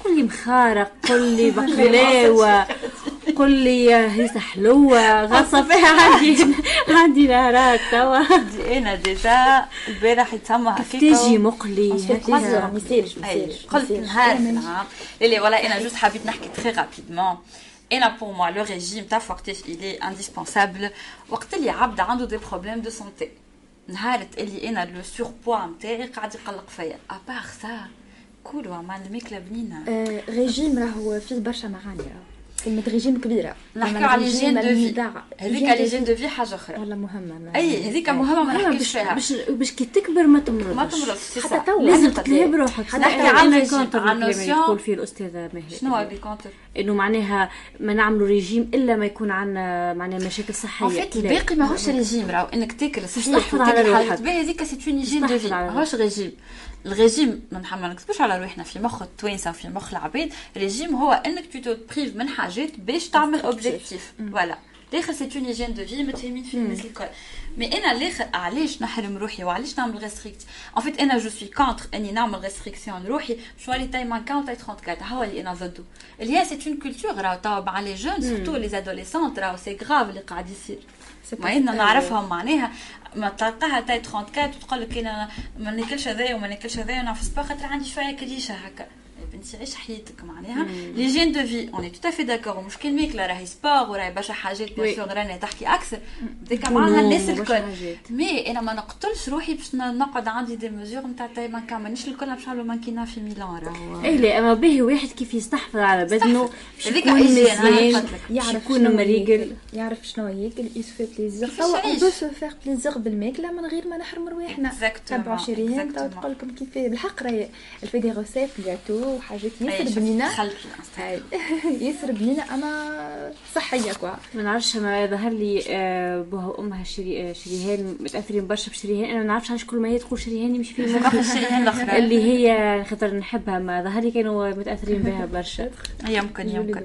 قول لي مخارق لي بقلاوه قول لي هيسة حلوة غاصة فيها عندي عندي نهارات توا.
أنا déjà البارح يتسمى
هكاك تيجي مقلي؟
ما يصيرش قلت نهار. لا ولا أنا juste حبيت نحكي très rapidement أنا pour moi le régime تاع وقتاش il est indispensable وقت اللي عبد عنده des problèmes de santé نهارت اللي أنا le surpoids نتاعي قاعد يقلق فيا. à part ça كول وعمل ماكله بنينة.
آه ريجيم راهو فيه برشا معاني.
كلمة ريجيم كبيرة.
نحكيو على l'hygiène de vie. هذيك l'hygiène de vie. حاجة أخرى.
والله مهمة
أي هذيك مهمة ما نحكيش فيها.
باش باش كي تكبر ما تمرضش.
ما تمرضش
حتى تو
لازم تتلهي بروحك
نحكي عن
عن يقول فيه الأستاذة ماهي
شنو هو ال
contre؟ إنه معناها ما نعملوا ريجيم إلا ما يكون عندنا معناها مشاكل
صحية. الباقي ماهوش ريجيم راهو إنك تاكل صحيح
تحفظ على روحك.
هذيك c'est une hygiène de vie ماهوش ريجيم. الريجيم ما نكتبوش على روحنا في مخ التوانسه وفي مخ العباد ريجيم هو انك tu prives من حاجات باش تعمل objectif voilà الآخر c'est une hygiène de vie متفاهمين في الناس الكل mais أنا الآخر علاش نحرم روحي وعلاش نعمل restrict- en fait أنا je suis contre اني نعمل restriction لروحي chez les taille mannequin و taille 34 هو اللي أنا ضده اللي هي c'est une culture راهو توا مع les jeunes surtout les adolescentes راهو c'est grave اللي قاعد يصير ما نعرفها معناها. ما تلقاها taille 34 وتقول لك أنا ما ناكلش هذايا وما ناكلش هذايا ونعرف c'est pas خاطر عندي شوية كريشة هكا. بنتي عيش حياتك معناها. l'hygiène de vie on est tout à fait d'accord مش كان ماكله راهي sport وراهي برشا حاجات bien sûr راني تحكي أكثر ديك معناها الناس الكل. mais أنا ما نقتلش روحي باش نقعد عندي des mesures نتاع taille ما كاملنيش الكل باش نعملوا مانكينا في ميلان راهو.
اي لا أما باهي واحد كيف يستحفظ على بدنه هذيك مزيان يعرف
يكون مريقل يعرف شنو ياكل ي se fait plaisir توا on peut se faire plaisir بالماكلة من غير ما نحرم رواحنا. تبعوا شيرين تقول لكم كيف بالحق راهي elle fait des recettes gâteaux وحاجات ياسر بنينه ياسر بنينه اما صحية quoi.
ما نعرفش ما ظهر لي آه، بوها وامها شري شريهان متأثرين برشا بشريهان. أنا ما نعرفش علاش كل ما هي تقول شريهان يمشي في
شريهان الأخرى.
اللي هي خاطر نحبها ما ظهر لي كانوا متأثرين بها برشا.
يمكن يمكن. آه،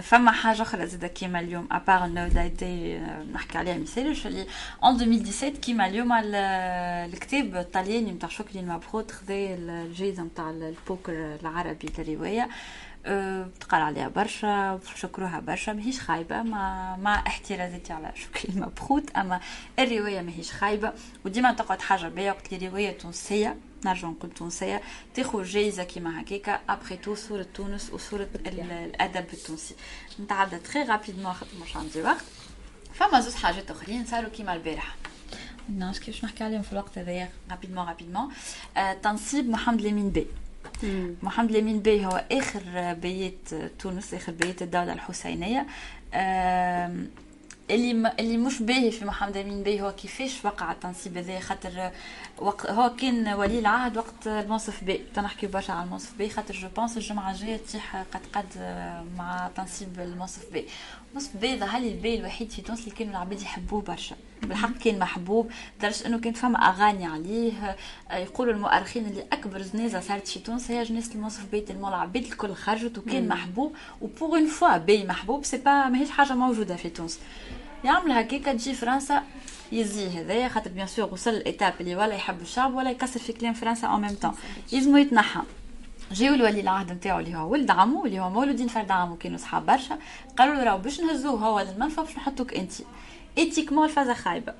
فما حاجة أخرى زاد كيما اليوم à part انه déjà نحكي عليها مثال اللي en 2017 كيما اليوم الكتاب الطلياني نتاع شكري المبخوت خذا الجائزه نتاع البوكر العربي للروايه تقال عليها برشا شكروها برشا ماهيش خايبة مع مع احترازاتي على شكري المبخوت أما الرواية ماهيش خايبة وديما تقعد حاجة باهية وقت لي رواية تونسية نرجع نقول تونسية تاخذ جايزة كيما هكاكا après tout صورة تونس وصورة الأدب التونسي. نتعدى très rapidement خاطر مش عندي وقت. فما زوج حاجات أخرين صاروا كيما البارحة. نعرفش كيفاش نحكي عليهم في الوقت هذايا؟ rapidement rapidement آه تنصيب محمد لامين بي. محمد لامين بي هو آخر بي تونس آخر بي الدولة الحسينية. اللي اللي مش باهي في محمد امين بيه هو كيفاش وقع التنصيب هذا؟ خاطر وق... هو كان ولي العهد وقت المنصف بي تنحكي برشا على المنصف بي خاطر je pense الجمعة الجاية تيح قد قد مع تنصيب المنصف بي المنصف بي ظهر لي البي الوحيد في تونس اللي كانوا العباد يحبوه برشا؟ بالحق كان محبوب لدرجة إنه كان فما أغاني عليه. يقولوا المؤرخين اللي أكبر جنازة صارت في تونس هي جنازة المنصف بي tellement العباد الكل خرجت وكان مم. محبوب. و pour une fois بي محبوب c'est pas ماهيش حاجة موجودة في تونس. يعمل هكاكا تجي فرنسا يزي هذايا خاطر bien sûr وصل ال étape اللي ولا يحب الشعب ولا يكسر في كلام فرنسا au même temps يلزمو يتنحى. جاو الولي العهد نتاعو اللي هو ولد عمو اللي هو مولودين فرد عمو كانوا صحاب برشا قالوا له راهو باش نهزوه هو للمنفى باش نحطوك انت éthiquement الفازه خايبه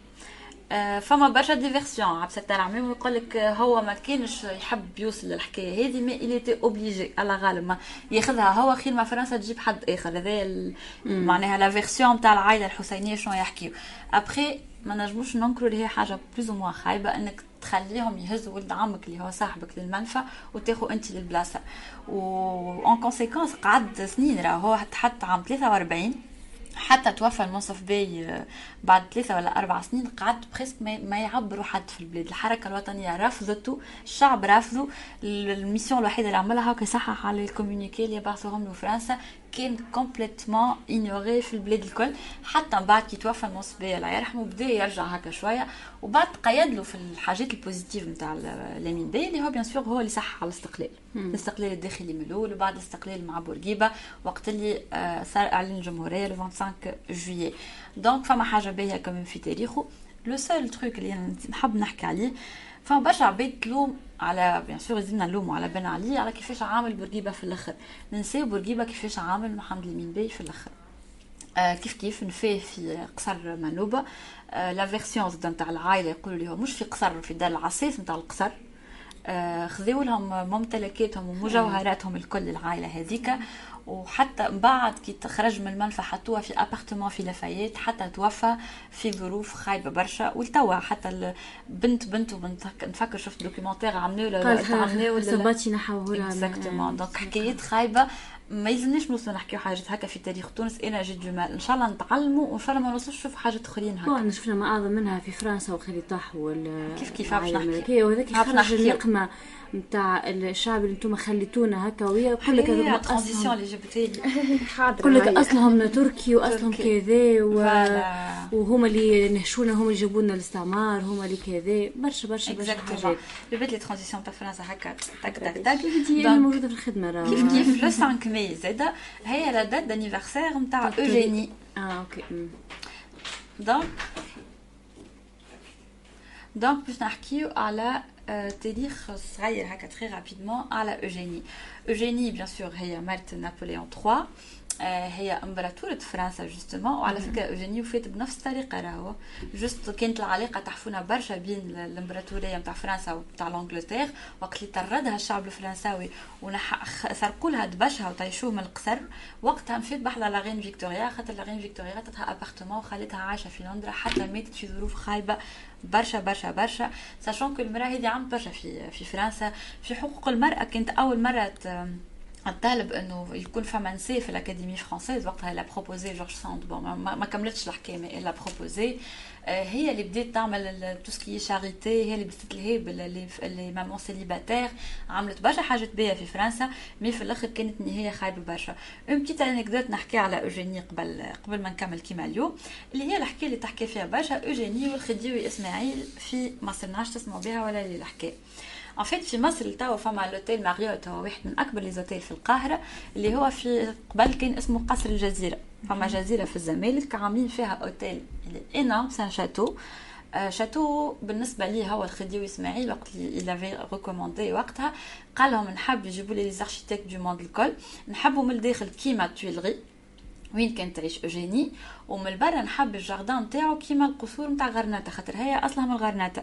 آه فما برشا des versions عبد الستار عميم يقول لك هو ما كانش يحب يوصل للحكايه هذه mais il était obligé الله غالب ما ياخذها هو خير ما فرنسا تجيب حد اخر هذا معناها la version تاع العائله الحسينيه شنو يحكيو ابخي ما نجموش ننكروا اللي هي حاجة plus ou moins خايبه انك تخليهم يهزوا ولد عمك اللي هو صاحبك للمنفى وتاخو انت للبلاصة. en conséquence قعد سنين راه هو حتى عام 43 حتى توفى المنصف باي بعد ثلاثة ولا أربع سنين قعدت presque ما يعبروا حد في البلاد. الحركة الوطنية رفضته الشعب رفضه ال mission الوحيدة اللي عملها هو يصحح على ال communiqués اللي بعثوهم لفرنسا كان complètement ignoré في البلاد الكل. حتى من بعد كي توفى المنصف باي الله يرحمه بدا يرجع هكا شوية وبعد قيد له في الحاجات ال positives نتاع لامين باي اللي هو bien sûr هو اللي صح على الاستقلال. الاستقلال الداخلي من الأول وبعد الاستقلال مع بورقيبة وقت اللي صار اعلن الجمهوريه le 25 juillet donc فما حاجة باهيه كمان في تاريخه. le seul truc اللي نحب نحكي عليه فما برشا عباد تلوم على bien sûr لازمنا نلوموا على بن علي على كيفاش عامل بورقيبة في الأخر. ننساو بورقيبة كيفاش عامل محمد لامين باي في الأخر. آه كيف كيف نفاه في قصر منوبة. آه la version زاد نتاع العائلة يقولوا لي مش في قصر في دار العساس نتاع القصر. آه خذوا لهم ممتلكاتهم ومجوهراتهم الكل العائلة هذيك وحتى بعد كي تخرج من المنفى حطوها في appartement في لافايت حتى توفى في ظروف خايبة برشا. ولتوا حتى بنت بنت وبنت نفكر شفت documentaire عملوا
عملوا صباتي نحوه
exactement donc حكايات خايبة. ما يلزمنيش نوصل نحكيو حاجات هكا في تاريخ تونس. أنا j'ai du mal إن شاء الله نتعلموا وإن شاء الله ما نوصلش نشوف حاجات اخرين
هكا. bon شفنا ما أعظم منها في فرنسا وخليطاح ولا
كيف كيف باش نحكي؟
وهذاك خرج النقمة. نتاع الشعب اللي أنتم خليتونا هكا ويا كل لك
هذوما ال transitions اللي جبتي
حاضر كل لك أصلهم تركي وأصلهم كذا و... وهما اللي نهشونا هما اللي جابوا لنا الاستعمار هما اللي كذا. برشا برشا برشا حاجات.
جبت لي transition تاع فرنسا هكا. تك تك
تك. هي موجودة في الخدمة
راه. كيف كيف؟ le 5 ماي زاده هي la date d'anniversaire نتاع Eugénie
آه OK.
donc donc باش نحكيو على تاريخ صغير هكا très rapidement على Eugénie Eugénie bien sûr هي مرت نابليون 3 هي امبراطورة فرنسا justement وعلى فكرة Eugénie وفات بنفس الطريقة راهو juste كانت العلاقة تحفونا برشا بين الامبراطورية نتاع فرنسا وتاع l'Angleterre وقت اللي طردها الشعب الفرنساوي وسرقوا لها دبشها وطيشوه من القصر وقتها مشيت بحذا la reine Victoria خاطر la reine Victoria عطتها appartement وخلتها عايشة في لندن حتى ماتت في ظروف خايبة برشا برشا برشا. sachant que المراه هذه عملت برشا في في فرنسا في حقوق المرأة. كانت أول مرة طالب إنه يكون فما نساء في l'Académie française وقتها l'a proposé George Sand bon ما كملتش الحكاية mais l'a proposé هي اللي بدات تعمل tout ce qui charité هي اللي بدات ال help les mamans célibataires عملت برشا حاجات باهية في فرنسا mais في الآخر كانت نهاية خايبة برشا. une petite anecdote نحكي على اوجيني قبل قبل ما نكمل كيما اليوم. اللي هي الحكاية اللي تحكي فيها برشا اوجيني والخديوي إسماعيل في ما صرناش تسمعوا بها ولا اللي الحكاية. ان في مصر توا فما l'hôtel ماريوت هو واحد من أكبر لي في القاهرة اللي هو في قبل كان اسمه قصر الجزيرة. فما جزيره في الزمالك عاملين فيها hôtel énorme c'est un château château بالنسبة لي هو الخديوي إسماعيل وقت اللي l'avait recommandé وقتها قال لهم نحب يجيبوا les les architectes du monde الكل. نحبوا من الداخل كيما Tuileries وين كانت تعيش اوجيني ومن البرا نحب ال jardin نتاعو كيما القصور نتاع غرناطة خاطر هي اصلها من غرناطه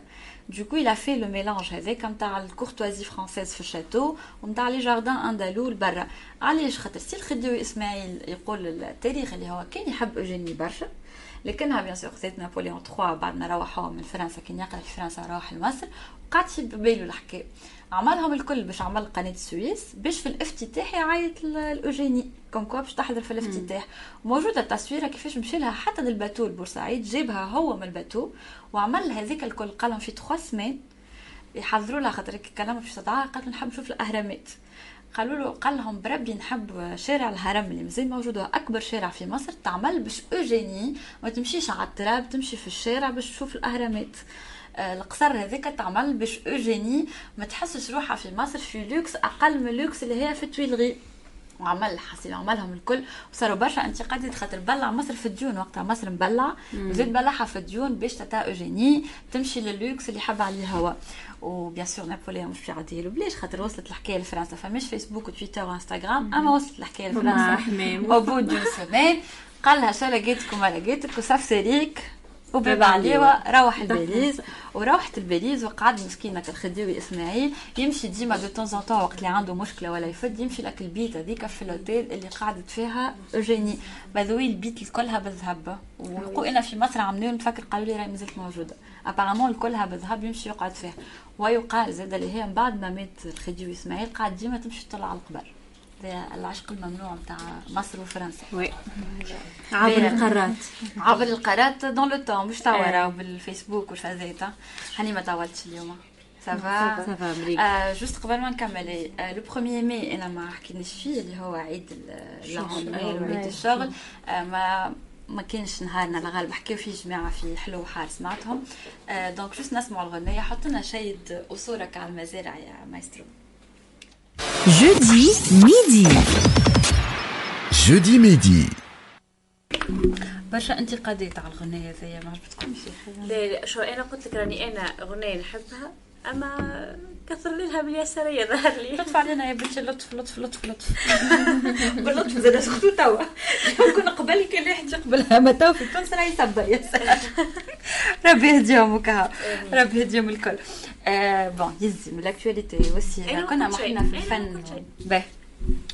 du coup il a fait le mélange هذاك نتاع ال courtoisie française في ال château ونتاع les jardins andalous لبرا علاش؟ خاطر سي الخديوي إسماعيل يقول التاريخ اللي هو كان يحب اوجيني برشا لكنها bien sûr خذت نابليون 3 بعد ما روحوا من فرنسا كان يقرأ في فرنسا راح لمصر وقعد في بالو الحكاية عملهم الكل باش عمل قناة السويس باش في الافتتاح يعيط الأوجيني. comme quoi باش تحضر في الافتتاح. موجودة التصويره كيفاش مشي لها حتى لل bateau لبورسعيد جابها هو من ال bateau وعمل هذيك الكل قالهم في 3 سمان يحضروا لها خاطر كلامه في استدعاء قالت نحب نشوف الأهرامات. قالوا له قال لهم بربي نحب شارع الهرم اللي مازال موجود هو أكبر شارع في مصر تعمل باش أوجيني ما تمشيش على التراب تمشي في الشارع باش تشوف الأهرامات. القصر هذاك تعمل باش اوجيني ما تحسش روحها في مصر في لوكس أقل من لوكس اللي هي في Tuileries وعمل حسين عملهم الكل. وصاروا برشا انتقادات خاطر بلع مصر في الديون وقتها مصر مبلع وزاد بلعها في الديون باش تتا اوجيني تمشي للوكس اللي حب عليه هو. وبيان سور نابوليون مش في عاديه له بلاش خاطر وصلت الحكاية لفرنسا فماش فيسبوك وتويتر وانستغرام أما وصلت الحكاية لفرنسا وبو دو سمان قال لها شو لقيتك وما لقيتك وصف سريك. وباب عليوة روح الباريس وروحت الباريس وقعد مسكينة الخديوي إسماعيل. يمشي ديما دو طون طون وقت اللي عنده مشكلة ولا يفد يمشي لك البيت هذيك في الأوتيل اللي قعدت فيها أوجيني. باذوي البيت كلها بالذهب ولقوا إنا في مصر عملوا نفكر قالوا لي راهي مازالت موجودة. apparemment كلها بالذهب يمشي يقعد فيها. ويقال زاد اللي هي من بعد ما مات الخديوي إسماعيل قاعد ديما تمشي تطلع على القبر. العشق الممنوع نتاع مصر وفرنسا.
oui. عبر القارات.
عبر القارات dans le temps مش توا راهو بالفيسبوك والفازات. هاني ما طولتش اليوم. ça
va
ça va juste قبل ما نكمل le premier mai أنا ما حكيناش فيه اللي هو عيد العمال وعيد الشغل. ما ما كانش نهارنا الغالب. حكيو فيه جماعة في حلو وحار سمعتهم. donc juste نسمعوا الغنية. حط لنا شيد وصورك على المزارع يا مايسترو.
Jeudi midi.
Jeudi midi.
برشا انتقادات على الغنية هذيا ما عجبتكمش
لا لا شو أنا قلت لك راني أنا اغنية نحبها أما كثر لها باليسارية ظهر لي.
لطف علينا يا بنتي لطف لطف لطف لطف. باللطف زاد سكتوا توا. كنا قبل كان واحد يقبلها ما تو في تونس راه يسبى ياسر ربي يهديهم وكا ربي يهديهم الكل. bon يزي من ال actualité وسي كنا محنا في الفن. باهي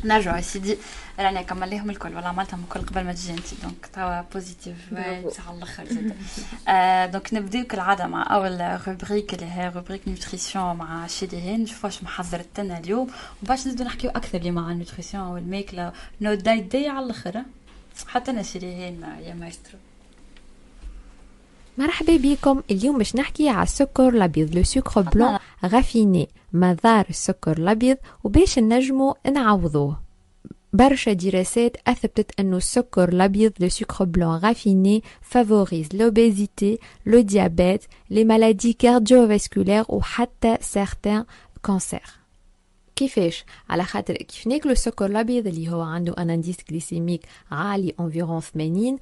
نرجعوا سيدي. راني كمليهم الكل. ولا عملتهم الكل قبل ما تجي أنت. donc توا positif على الآخر زاد donc نبداو كالعاده مع أول rubrique اللي هي rubrique nutrition مع شيرين شوفوا واش محضرت لنا اليوم. وباش نزيدو نحكيو أكثر اللي مع ال nutrition والماكله نو داي داي على الآخر حتى أنا شيرين يا مايسترو.
مرحبا بكم. اليوم باش نحكي على السكر الأبيض le sucre blanc raffiné مدار السكر الأبيض. وباش نجمو نعوضوه. برشا دراسات أثبتت أن السكر الأبيض le sucre blanc raffiné favorise l'obésité, le diabète, les maladies cardiovasculaires ou حتى certains cancers. كيفاش؟ على خاطر كيف ناكلو السكر الأبيض اللي هو عنده un indice glycémique عالي environ 80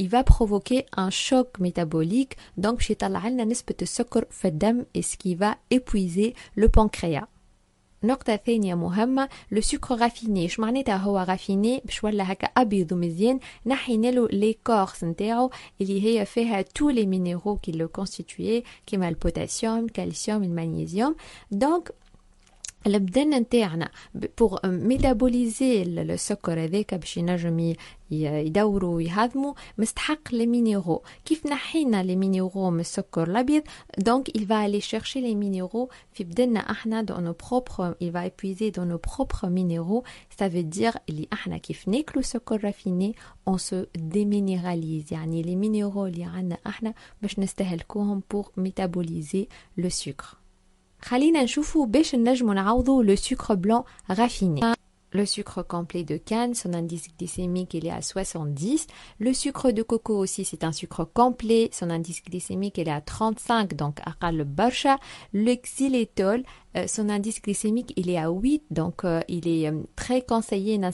il va provoquer un choc métabolique. Donc باش يطلع لنا نسبة السكر في الدم et ce qui va épuiser le pancréas. نقطة ثانية مهمة le sucre raffiné اش معناتها هو raffiné باش ولا هكا ابيض ومزيان نحينا له l'écorce نتاعو اللي هي فيها tous les minéraux qui le constituent كيما البوتاسيوم الكالسيوم المغنيسيوم donc البدن نتاعنا pour métaboliser السكر هذاك باش ينجم يدوروا ويهضموا مستحق les minéraux كيف نحينا les minéraux من السكر الأبيض؟ donc il va aller chercher les minéraux في بدنا إحنا dans nos propres il va épuiser dans nos propres minéraux. Ça veut dire اللي إحنا كيف ناكلوا sucre raffiné on se déminéralise. يعني les minéraux اللي عندنا إحنا باش نستهلكوهم pour métaboliser le sucre. خلينا نشوفوا باش نجمو نعوضو لو sucre blanc raffiné. Le sucre complet de canne, son indice glycémique il est à 70. Le sucre de coco aussi c'est un sucre complet, son indice glycémique il est à 35 donc le barsha. Le xylitol, euh, son indice glycémique il est à 8 donc euh, il est euh, très conseillé dans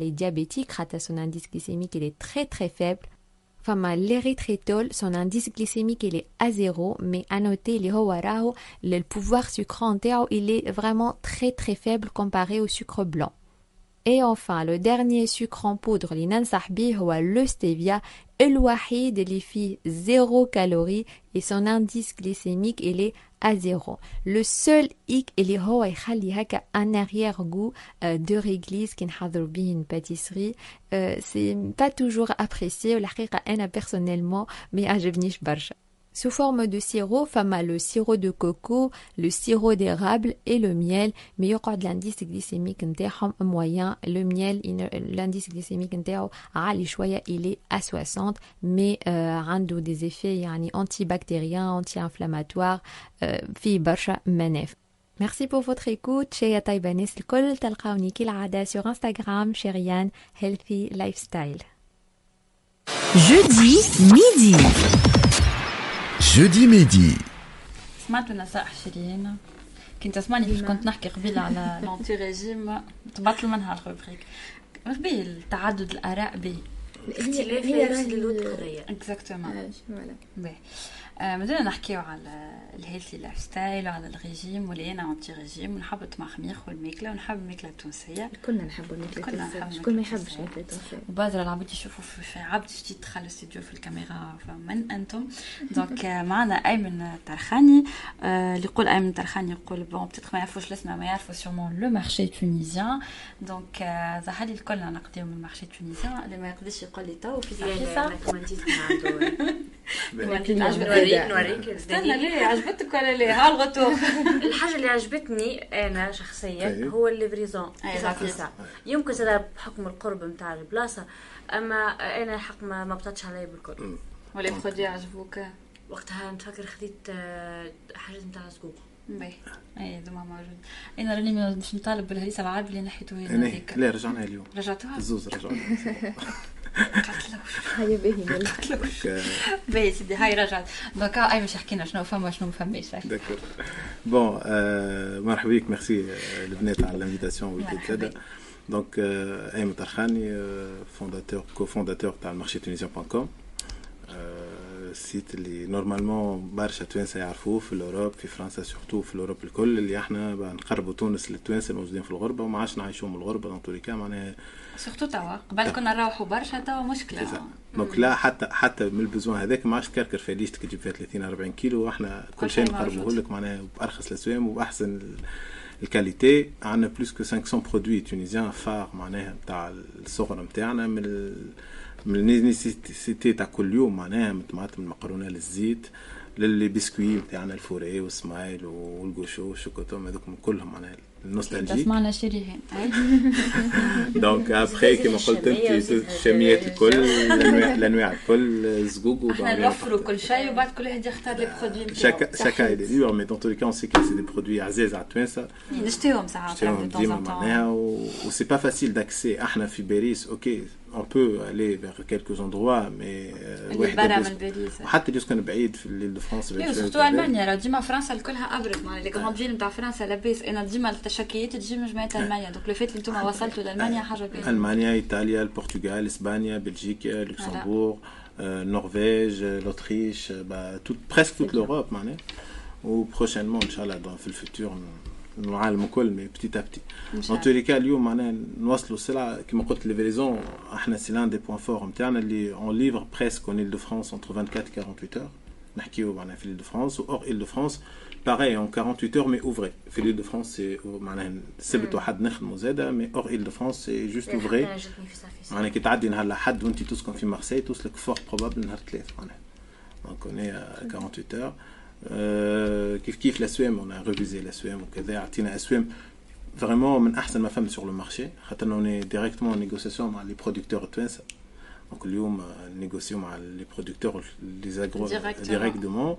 les diabétiques, son indice glycémique il est très très faible. Enfin, l'érythritol, son indice glycémique, est à zéro, mais à noter, le pouvoir sucrant il est vraiment très très faible comparé au sucre blanc. Et enfin, le dernier sucre en poudre, le stevia, الوحيد اللي فيه zéro calorie et son indice glycémique il est à zéro. Le seul hic اللي هو يخلي هكا un arrière goût euh, de réglisse qui نحضروا به une pâtisserie euh, c'est pas toujours apprécié والحقيقة أنا personnellement ما يعجبنيش برشا sous forme de sirop, fama le sirop de coco, le sirop d'érable et le miel. Mais de l'indice glycémique moyen. Le miel, l'indice glycémique il est à 60, mais euh, des effets antibactériens, anti-inflammatoires, euh, في برشا منافع. Merci pour votre écoute. شهية طيبة الناس الكل تلقاوني sur Instagram, Chirine Healthy Lifestyle.
Jeudi midi.
Jeudi midi
سمعت نصائح شيرين كنت تسمعني كيف كنت نحكي قبيلة على l'anti-régime تبطل منها ال rubrique. قبيل تعدد الآراء به
اختلاف هي القضية
exactement مازلنا نحكيو على ال healthy lifestyle وعلى الريجيم واللي أنا anti régime ونحب الطماخ والماكله ونحب الماكله التونسيه
كلنا نحبوا الماكله التونسيه شكون ما يحبش الماكله التونسية.
وبادر العباد يشوفوا في عبد جديد دخل الاستديو في الكاميرا فمن أنتم؟ دونك معنا أيمن ترخاني اللي يقول أيمن ترخاني يقول bon peut-être ما يعرفوش الاسم ما يعرفوا sûrement le Marché Tunisien donc ظهر لي الكل نقديو من ال Marché Tunisien اللي ما يقدرش يقول لي تو في صحيفه
نوريك نوريك
استنى ليه؟ عجبتك ولا ليه؟ ها الغتوخ
الحاجة اللي عجبتني أنا شخصيا طيب. هو ال livraison يمكن زاد بحكم القرب نتاع البلاصة أما أنا الحق ما, ما بطاتش عليا بالكل.
و les produits عجبوك؟
وقتها نتفكر خديت آه، حاجات نتاع سكوب
باهي. أي. دوما موجود. أنا راني مش نطالب بالهريسه العربي اللي نحيته
هذيك. لا رجعنا اليوم.
رجعتوها؟
الزوز رجعنا.
هيا باهي
باهي سيدي هاي رجعت donc اي باش حكينا شنو فما شنو ما فماش
d'accord bon مرحبا بك ميرسي البنات على ال invitation ويكيد زاده donc ايمن طرخاني fondateur co-fondateur تاع ال Marché Tunisien point com ال site اللي normalement برشا توانسه يعرفوه في ال Europe في فرنسا surtout في ال Europe الكل اللي إحنا نقربوا تونس للتوانسه الموجودين في الغربه وما عادش نعيشوهم الغربه dans tous les معناها
surtout توا قبل كنا نروحوا برشا توا مشكلة.
donc لا حتى حتى من ال besoin هذاك ما عادش تكركر في ليشتك تجيب فيها 30 40 كيلو وإحنا كل شيء نقربوه لك معناها بأرخص الاسوام وبأحسن ال qualité. عندنا plus que 500 produits tunisiens phares معناها نتاع الصغر نتاعنا من من ال nécessité تاع كل يوم معناها من طماطم المقرونه للزيت ل les biscuits نتاعنا الفوري والسمايل والقوشو والشوكوتوم هذوك كلهم معناها ال nostalgie
سمعنا شريهان
donc après كما قلت انت الشاميات الكل الانواع الانواع الكل الزقوق
إحنا نوفروا كل شيء وبعد كل واحد يختار les produits
نتاعو chacun est libre mais dans tous les cas on sait que c'est des produits عزاز على التوانسه
نشتيهم ساعات
نشتيهم ديما معناها و c'est pas facile d'accès إحنا في باريس OK on peut aller vers quelques endroits mais
واحد برا من باريس
حتى اللي يسكن بعيد في l'Île-de-France
oui surtout المانيا راه ديما فرنسا كلها ابرد معناها les grandes villes نتاع فرنسا لاباس أنا ديما التشكيات تجي من جماعة المانيا donc le fait اللي أنتم وصلتوا لالمانيا حاجة باهيه
المانيا ايطاليا البرتغال اسبانيا بلجيكا لوكسمبورغ النرويج ال Autriche presque toute l'Europe معناها و prochainement ان شاء الله في ال futur العالم الكل mais petit à petit en tous les cas اليوم معناها نوصلوا السلعه كما قلت livraison إحنا c'est l'un des points forts نتاعنا اللي on livre presque en Île-de-France entre 24 48 heures نحكيو معناها في Île-de-France hors Île-de-France pareil en 48 heures mais ouvré في Île-de-France c'est معناها السبت واحد نخدموا زاده mais hors Île-de-France c'est juste ouvré معناها كي تعدي نهار لحد وانت تسكن في مارسي توصلك fort probable نهار ثلاث معناها donc en 48 heures كيف كيف الاسوام on a révisé الاسوام وكذا عطينا اسوام vraiment من احسن ما فما sur le marché خاطر on est directement négociation مع les producteurs التوانسه دونك اليوم نيغوسيو مع لي برودكتور لي زاغرو ديريكتومون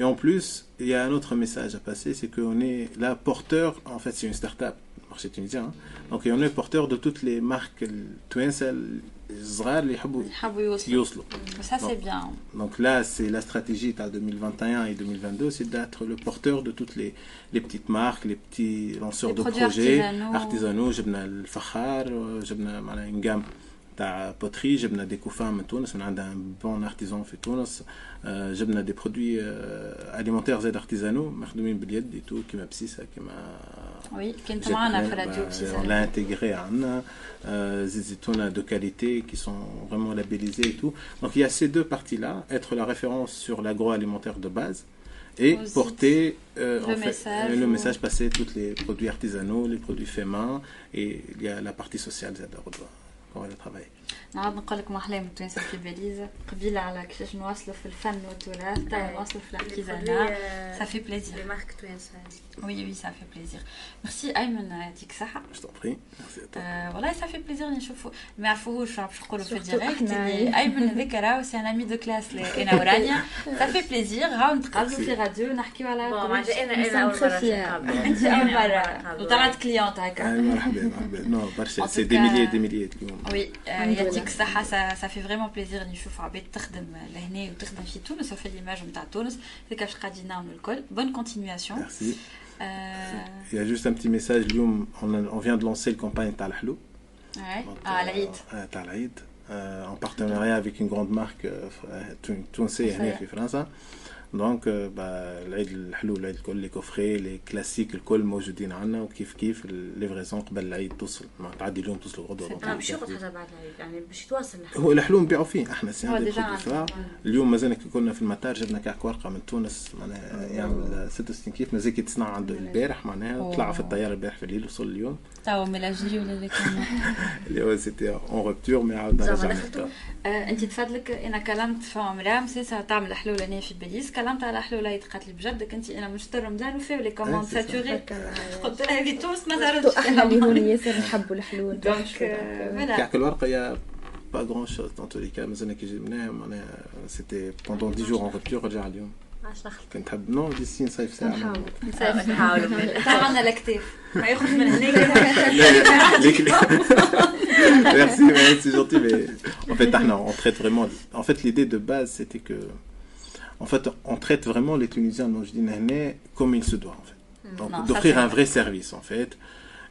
Et en plus, il y a un autre message à passer, c'est qu'on est là porteur, en fait c'est une start-up, marché tunisien, hein, donc on est porteur de toutes les marques twins Mm.
Ça, c'est bien.
Donc là, c'est la stratégie à 2021 et 2022, c'est d'être le porteur de toutes les, petites marques, les petits lanceurs de projets artisanaux. Artisanaux, une euh, gamme تاع بوتري جبنا دي كوفان من تونس من عندها بون ارتيزون في تونس جبنا دي برودوي اليمونتير زاد ارتيزانو مخدومين باليد اي تو كيما بسيسه كيما
وي كنت معنا في راديو بسيسه
on l'a intégré عندنا des zitouna de qualité qui sont vraiment labellisés et tout donc il y a ces deux parties là être la référence sur l'agroalimentaire de base et Aussi, porter euh,
le,
en fait,
message,
le message passer tous les produits artisanaux les produits faits main et il y a la partie sociale زاد Va travailler
نعاود نقول لكم احلام التوانسه في باريس قبيلة على كيفاش نواصلوا في الفن والتراث تا نواصلوا في الارتيزانا plaisir.
les marques توانسه
oui oui ça fait plaisir. Merci ايمن يعطيك الصحه
je t'en prie. Merci à toi.
Euh, والله ça fait plaisir نشوفوا ما يعرفوهوش باش نقولوا في الديريكت اللي ايمن هذاك راهو سي ان امي دو كلاس أنا ورانيا ça fait plaisir. هاو نتقابلوا في راديو نحكيو على
أنا أنا اول مره
انت اول مره وطلعت كليونت هكا
مرحبا مرحبا non برشا c'est des milliers des milliers اليوم
oui يعطيك الصحة ça fait vraiment plaisir نشوف عباد تخدم لهنا وتخدم في تونس وفي l'image نتاع تونس هذاك باش قاعدين نعملوا الكل bonne continuation.
Merci. Il y a juste un petit message اليوم on vient de lancer le campagne تاع الحلو
آه العيد
تاع العيد en partenariat avec une grande marque تونسية هنا في فرنسا donc العيد الحلو العيد الكل les coffrets les classiques الكل موجودين عندنا وكيف كيف ال livraison قبل العيد توصل ما تعدي اليوم توصل غدوه
باش ياخذ حتى بعد العيد يعني باش يتواصل الحلو
هو الحلو نبيعوا فيه إحنا سي اليوم مازال كنا في المطار جبنا كعك ورقه من تونس معناها يعمل 66 كيف مازال كي تصنع عنده البارح معناها طلع في الطياره البارح في الليل وصل اليوم
توا ميلاجري ولا اللي كان
اللي هو سيتي اون روبتور مي عاودنا رجعنا
انت تفضلك أنا كلمت في عمرها مسيسه تعمل حلول هنا في باريس كلمت على حلول هي قالت لي بجدك انت أنا مشتر رمضان وفي لي كوموند ساتوري. قلت لها في تونس ما دارتش
إحنا اللي هون ياسر نحبوا الحلول.
donc
كعك الورقه y a pas grand chose dans tous les cas مازلنا كي جبناه معناها c'était pendant 10 jours en rupture رجع اليوم كنت حب نو دي سي نصيف ساعه
نحاول نحاولوا
عندنا الكتاف ما ياخذ من هناك
Merci, merci, c'est gentil, mais en fait, on traite vraiment. En fait, l'idée de base, c'était que en fait, on traite vraiment les Tunisiens comme il se doit, en fait. Donc, d'offrir un vrai service, en fait.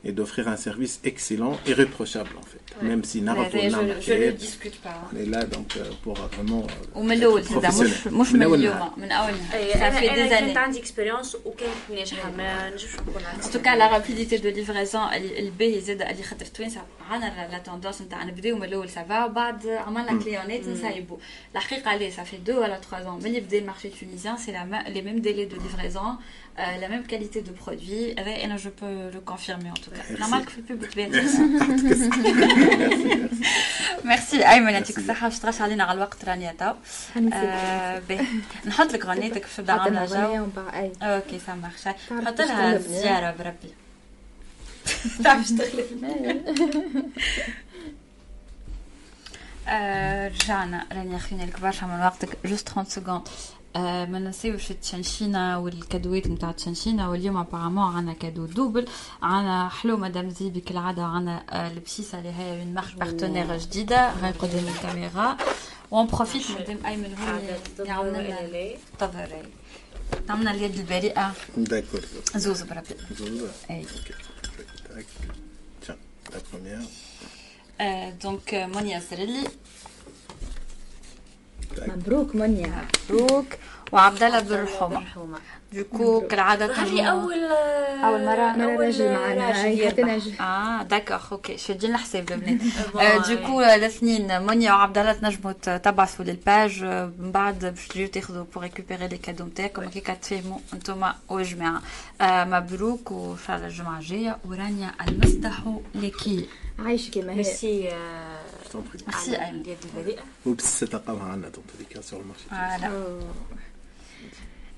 et d'offrir un service excellent, et irréprochable en fait Ouais. Même si
Nara Je ne discute pas.
On est là donc pour vraiment.
ومن الاول مش مش من اليوم من اول
ça fait des années. كانت عندي اكسبيريونس وكانت ناجحه ما نجمش نقول
En tout cas la rapidité de livraison الباهي زاد اللي خاطر توانسه عندنا لا توندونس نتاع نبداو من الاول سافا وبعد عملنا كليونات نسايبوا الحقيقه عليه ça fait 2 ولا 3 ans ملي بدا المارشي tunisien c'est les mêmes délais de livraison euh, la même qualité de produit. Et là, je peux le confirmer en tout cas. Normal que le public Merci. أيمن يعطيك الصحة باش تغش علينا على الوقت رانيا تو. نحط لك غنيتك في دعمنا جو. OK ça marche. حط لها زيارة بربي. تعرف تخلف رجعنا رانيا خلينا لك برشا من وقتك juste 30 secondes آه ما نسيوش التشنشينة وال cadeau ات نتاع التشنشينة واليوم apparemment عنا cadeau double عنا حلو مدام زيبي كالعادة عنا آه البسيسة اللي هي من marque partenaire جديدة هاي قدام الكاميرا. و on profite madame أيمن هو يعاون لنا تظهري تعملنا اليد البريئة.
داكور
زوز بربي.
زوز. أي. Première.
Euh, donc, Monia Zerelli,
مبروك منيا.
مبروك. وعبد الله بالرحومه donc كالعاده
هذه اول
أول مره مرة راجل معنا. هي
آه d'accord OK شادين الحساب البنات donc الاثنين منيا وعبد الله تنجموا تبعثوا لل page من بعد باش تجيو تاخذوا pour récupérer les cadeaux نتاعكم هكاك تفهموا انتوما والجماعه مبروك وان شاء الله الجمعه الجايه ورانيا المسدح لكي
عايشك كما هي
merci
Merci sur le marché.
Voilà.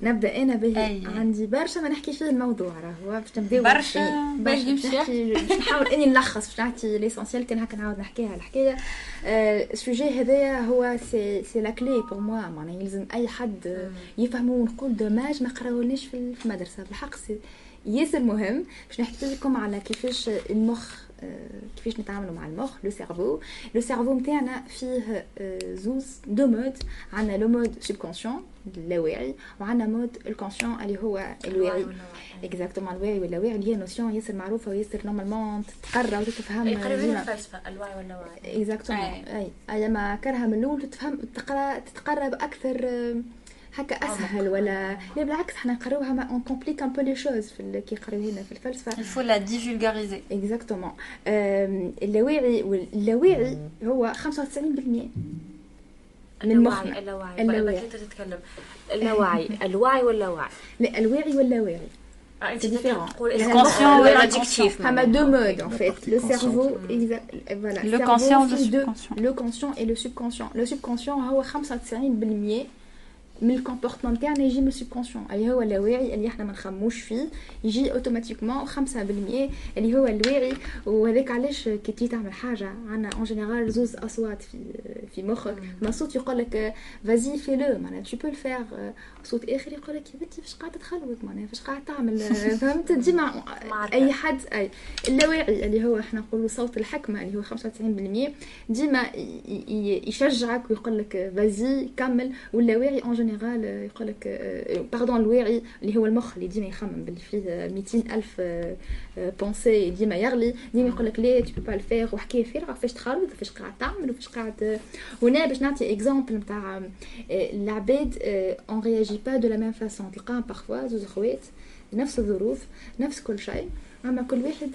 نبدأ أنا به أيه. عندي برشا ما نحكي فيه الموضوع راهو باش نبداو
برشا
باش نحكي باش نحاول إني نلخص. باش نعطي l'essentiel كان هكا نعاود نحكيها الحكاية. ال sujet آه هذايا هو c'est c'est la clé pour moi معناها يلزم أي حد يفهموا ونقول dommage ما قراولناش في المدرسة. بالحق c'est ياسر مهم باش نحكي لكم على كيفاش المخ كيفاش نتعاملوا مع المخ le cerveau le cerveau نتاعنا فيه زوز deux modes. عندنا le mode subconscient اللاواعي وعندنا mode ال conscient اللي هو الواعي. exactement الواعي واللاواعي. اللي هي notion ياسر معروفة وياسر normalement تتقرا وتتفهم
ديما الفلسفة الوعي واللاواعي
exactement أي. أي. ما كرها من الأول تتفهم تقرأ تتقرب أكثر هكا أسهل ولا لا بالعكس حنا نقراوها ما اون كومبليك ان بو لي شوز في كي يقراو هنا في الفلسفة.
الفو لا ديفولغاريزي
اكزاكتومون اللاواعي واللاواعي هو 95%
من مخنا. اللاواعي اللاواعي انت تتكلم. اللاواعي الوعي واللاواعي
لا الواعي واللاواعي
C'est différent.
Le conscient ou
l'adjectif.
On a deux modes en fait. Le cerveau, voilà.
Le conscient, le subconscient.
Le conscient et le subconscient. Le subconscient هو 95% من ال comportement تاعنا يجي من ال subconscient اللي هو اللاواعي اللي إحنا ما نخموش فيه يجي automatiquement 5% اللي هو الواعي. وهذاك علاش كي تجي تعمل حاجة عندنا en général زوز أصوات في في مخك. ما صوت يقول لك vas-y fais-le معناها tu peux le faire صوت آخر يقول لك يا بنتي فاش قاعدة تخلوط معناها فاش قاعدة تعمل؟ فهمت؟ ديما أي حد أي اللاواعي اللي هو إحنا نقولوا صوت الحكمة اللي هو 95% ديما يشجعك ويقول لك vas-y كمل. واللاواعي en général يقول لك pardon الواعي اللي هو المخ اللي ديما يخمم باللي فيه 200 الف pensées ديما يغلي ديما يقول لك لا tu peux pas le faire وحكايه فارغه فاش تخرج فاش قاعد تعمل وفاش قاعد هنا باش نعطي exemple نتاع العباد on réagit pas de la même façon تلقاهم parfois زوج خوات نفس الظروف نفس كل شيء أما كل واحد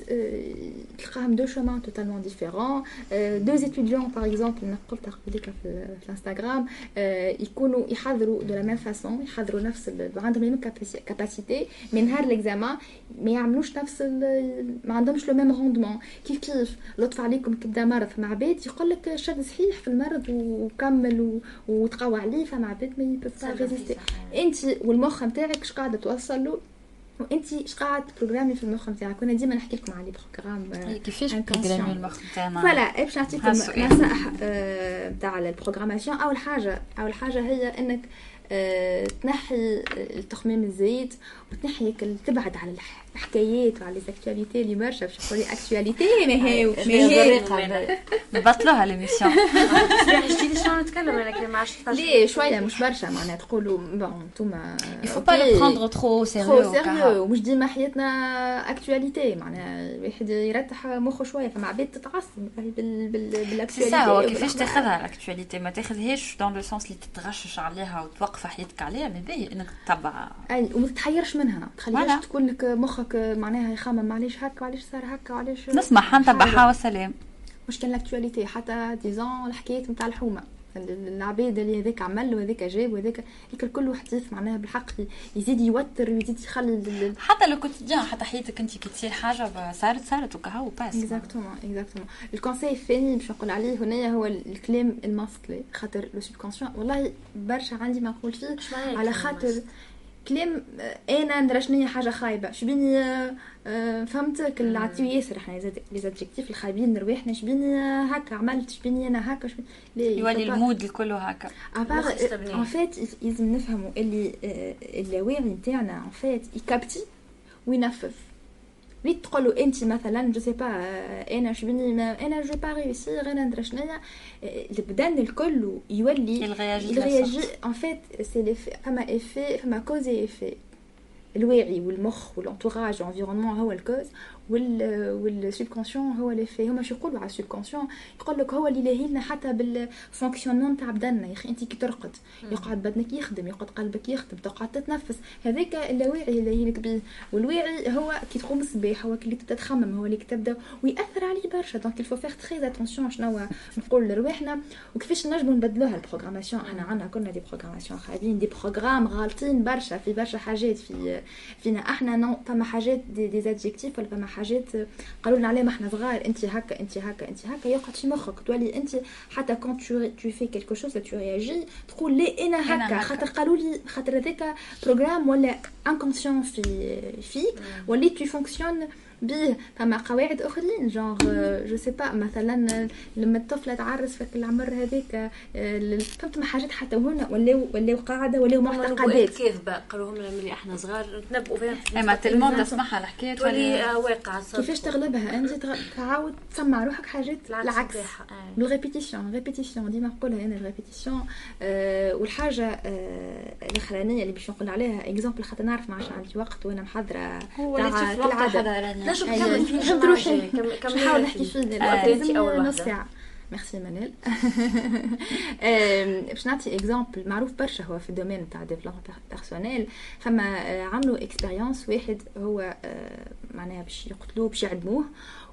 تلقاهم deux chemins totalement différents deux étudiants par exemple أنا قلت قبليك في الانستغرام يكونوا يحضروا de la même façon يحضروا نفس عندهم même capacité من نهار ال examen ما يعملوش نفس ما عندهمش le même rendement كيف كيف؟ لطف عليكم كبدا مرض مع عباد يقول لك شد صحيح في المرض وكمل وتقوى عليه فمع عباد ما يبوف résister أنت والمخ نتاعك اش قاعدة توصل له؟ وانت اش قاعد programmer في المخ نتاعك؟ كنا ديما نحكي لكم على programme
كيفاش programmer المخ نتاعنا؟
voilà باش نعطيكم نصائح نتاع ال programmation أول حاجة أول حاجة هي إنك أه تنحي التخمام الزايد وتنحي تبعد على الحكايات وعلى les actualités اللي برشا باش نقول actualité ما هي
ما هي نبطلوها l'émission
لا نتكلم أنا كلام ما عادش
ليه؟ شوية مش برشا معناها تقولوا bon انتوما
il faut pas le prendre trop
sérieux trop sérieux ومش ديما حياتنا actualité معناها الواحد يرتح مخه شوية فما عباد تتعصب
بال actualité هو كيفاش تاخذها ال actualité ما تاخذهاش dans le sens اللي تتغشش عليها وتوقف حياتك عليها من باهي إنك تتبع
أي وما تتحيرش منها ما تخليهاش تكون لك مخك معناها يخمم علاش هكا وعلاش صار هكا وعلاش
نسمعها نتبعها والسلام
مش كان لاكتواليتي حتى ديزون الحكاية نتاع الحومة. العباد اللي هذاك عمل وهذاك جاب وهذاك هيك كل حديث معناها بالحق يزيد يوتر ويزيد يخلي
حتى لو كنت جان حتى حياتك انت كي تصير حاجة صارت صارت وكهو باس
اكزاكتومون اكزاكتومون الكونساي الثاني باش نقول عليه هنا هو الكلام الماسكلي خاطر لو سوبكونسيون والله برشا عندي ما نقول فيه على خاطر كلام أنا ندرى شنو حاجة خايبة. شبيني فهمتك؟ العطيو ياسر إحنا لي زادجيكتيف الخايبين رواحنا شبيني هكا؟ عملت شبيني أنا هكا
شبيني يولي المود الكل هكا.
ان فيت لازم نفهموا اللي اللاواعي نتاعنا ان فيت يكابتي وينفذ ريت تقولوا انت مثلا جو سي با أنا شبني ما أنا جو با ريوسير أنا ندري شنيا البدن الكل يولي
الغياجي
ان فيت سي فما افي فما كوز افي الواعي والمخ وال entourage وال environnement هو ال cause وال وال subconscient هو اللي فيه. هما شو يقولوا على ال subconscient؟ يقول لك هو اللي لاهي لنا حتى بال fonctionnement تاع بدننا. يا أخي أنت كي ترقد يقعد بدنك يخدم يقعد قلبك يخدم تقعد تتنفس. هذاك اللاواعي اللي لك به والواعي هو كي تقوم الصباح هو اللي تبدا تخمم هو اللي تبدا ويأثر عليه برشا. donc il faut faire très attention شنو نقول لرواحنا. وكيفاش نجموا نبدلوها ال programmation؟ إحنا عندنا كنا des programmations خايبين des programmes غالطين برشا في برشا حاجات في. فينا إحنا nous فما حاجات دي, دي ولا فما حاجات قالوا لنا عليه ما إحنا صغار انت هكا انت هكا انت هكا يقعد في مخك تولي انت حتى quand tu tu fais quelque chose tu réagis تقول لي أنا هكا. خاطر قالوا لي خاطر هذاك programme ولا inconscient في فيك وليت tu fonctionnes به فما قواعد أخرين genre je sais pas مثلا لما الطفله تعرس في العمر هذاك فهمت ما حاجات حتى هنا ولاو ولاو قاعدة ولاو معتقدات.
كذبه قالوا لهم ملي إحنا صغار نتنبؤوا
فيها ما tellement تسمعها الحكاية
تولي واقع
كيفاش تغلبها؟ أنت تعاود تسمع روحك حاجات العكس بال répétition répétition ديما نقولها أنا ال répétition والحاجة الأخرانية اللي باش نقول عليها exemple خاطر نعرف ما عادش عندي وقت
وأنا محضرة
نجم نكمل فيه
نحب روحي نحاول نحكي فيه لازم نص ساعه ميرسي منال باش نعطي exemple معروف برشا هو في ال domaine تاع développement personnel. فما عملوا expérience واحد هو معناها باش يقتلوه باش يعدموه.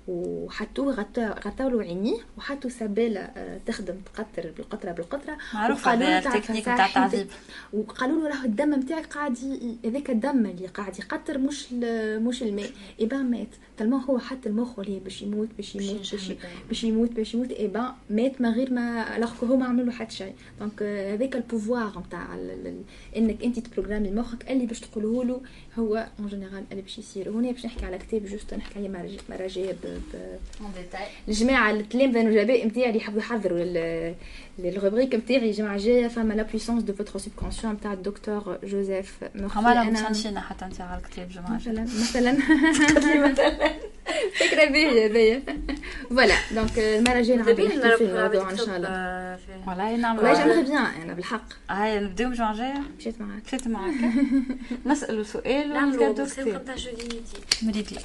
وحطوه غطاو له عينيه وحطوا سبالة تخدم تقطر بالقطرة بالقطرة
معروف هذا التكنيك تاع التعذيب
وقالوا له راه الدم نتاعك قاعد هذاك الدم اللي قاعد يقطر مش مش الماء. eh ben مات. tellement هو حط المخ اللي باش يموت باش يموت باش باش يموت باش يموت. eh ben مات من غير ما alors هو ما عمل له حتى شيء. donc هذاك ال pouvoir نتاع إنك أنت تبروغرامي مخك اللي باش تقوله له هو en général اللي باش يصير. هنا باش نحكي على كتاب juste نحكي عليه مراجع الجماعة التلامذه النجباء نتاعي اللي يحبوا يحضروا ال rubrique نتاعي الجمعه الجايه فما la puissance de votre subconscient نتاع الدكتور جوزيف
مورفي انا متشنشينا حتى انت على الكتاب جمعه
مثلا مثلا مثلا فكره باهيه هذيا فوالا دونك المره الجايه نعاود نحكي في الموضوع ان شاء الله
والله نعمل
والله جامي بيان أنا بالحق
هاي نبداو الجمعه الجايه
مشيت معاك
مشيت معاك نسالوا سؤال
نعملوا كتاب نتاع جودي
مريت لا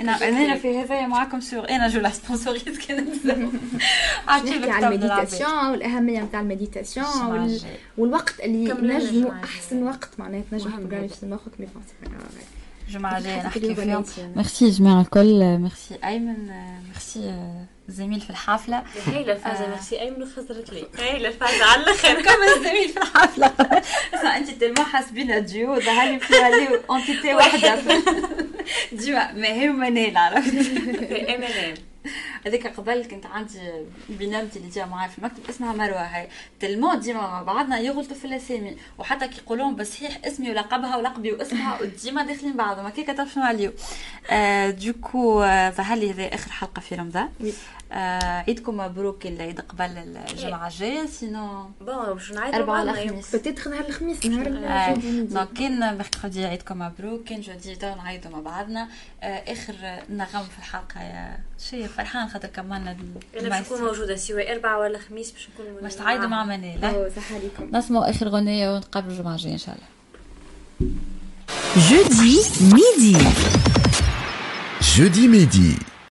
أنا أنا في هذايا معاكم سور أنا جو لا سبونسوريت كان
نحكي على المديتاسيون والاهميه نتاع المديتاسيون والوقت اللي نجموا أحسن وقت معناها تنجم تبروغرامي في مخك مي
جمعة جاية نحكي فيهم ميرسي جماعة الكل. ميرسي أيمن ميرسي زميل في الحفلة.
هايلة الفازة ميرسي أيمن وخسرت لي. هايلة الفازة على الآخر
كمل زميل في الحفلة؟ اسمع أنت تلمو حاسبينها ديو ظهر لي فيها لي أنتيتي واحدة. ديو ما هي منال عرفت؟
إم.
هذيك قبل كنت عندي بنامتي اللي جا معايا في المكتب اسمها مروة هاي. تلمو ديما مع بعضنا يغلطوا في الأسامي وحتى كي يقولون بصحيح اسمي ولقبها ولقبي واسمها وديما داخلين بعضهم. هكاك تعرف شنو عليو آه دوكو ظهر لي هذا آخر حلقة في رمضان؟ آه عيدكم مبروك العيد قبل الجمعة الجاية سينو
بون باش نعيد
أربعة الخميس بتيتخ نهار الخميس نهار
دونك كان ميركودي عيدكم مبروك كان جودي تو نعيدوا مع بعضنا. آه آخر نغم في الحلقة يا شي فرحان خاطر كملنا
أنا باش نكون موجودة سواء أربعة ولا خميس باش نكون موجوده
باش تعايدوا مع منال
صح عليكم.
نسمعوا آخر غنيه ونتقابلوا الجمعة الجاية إن شاء الله.
Jeudi midi.
Jeudi midi.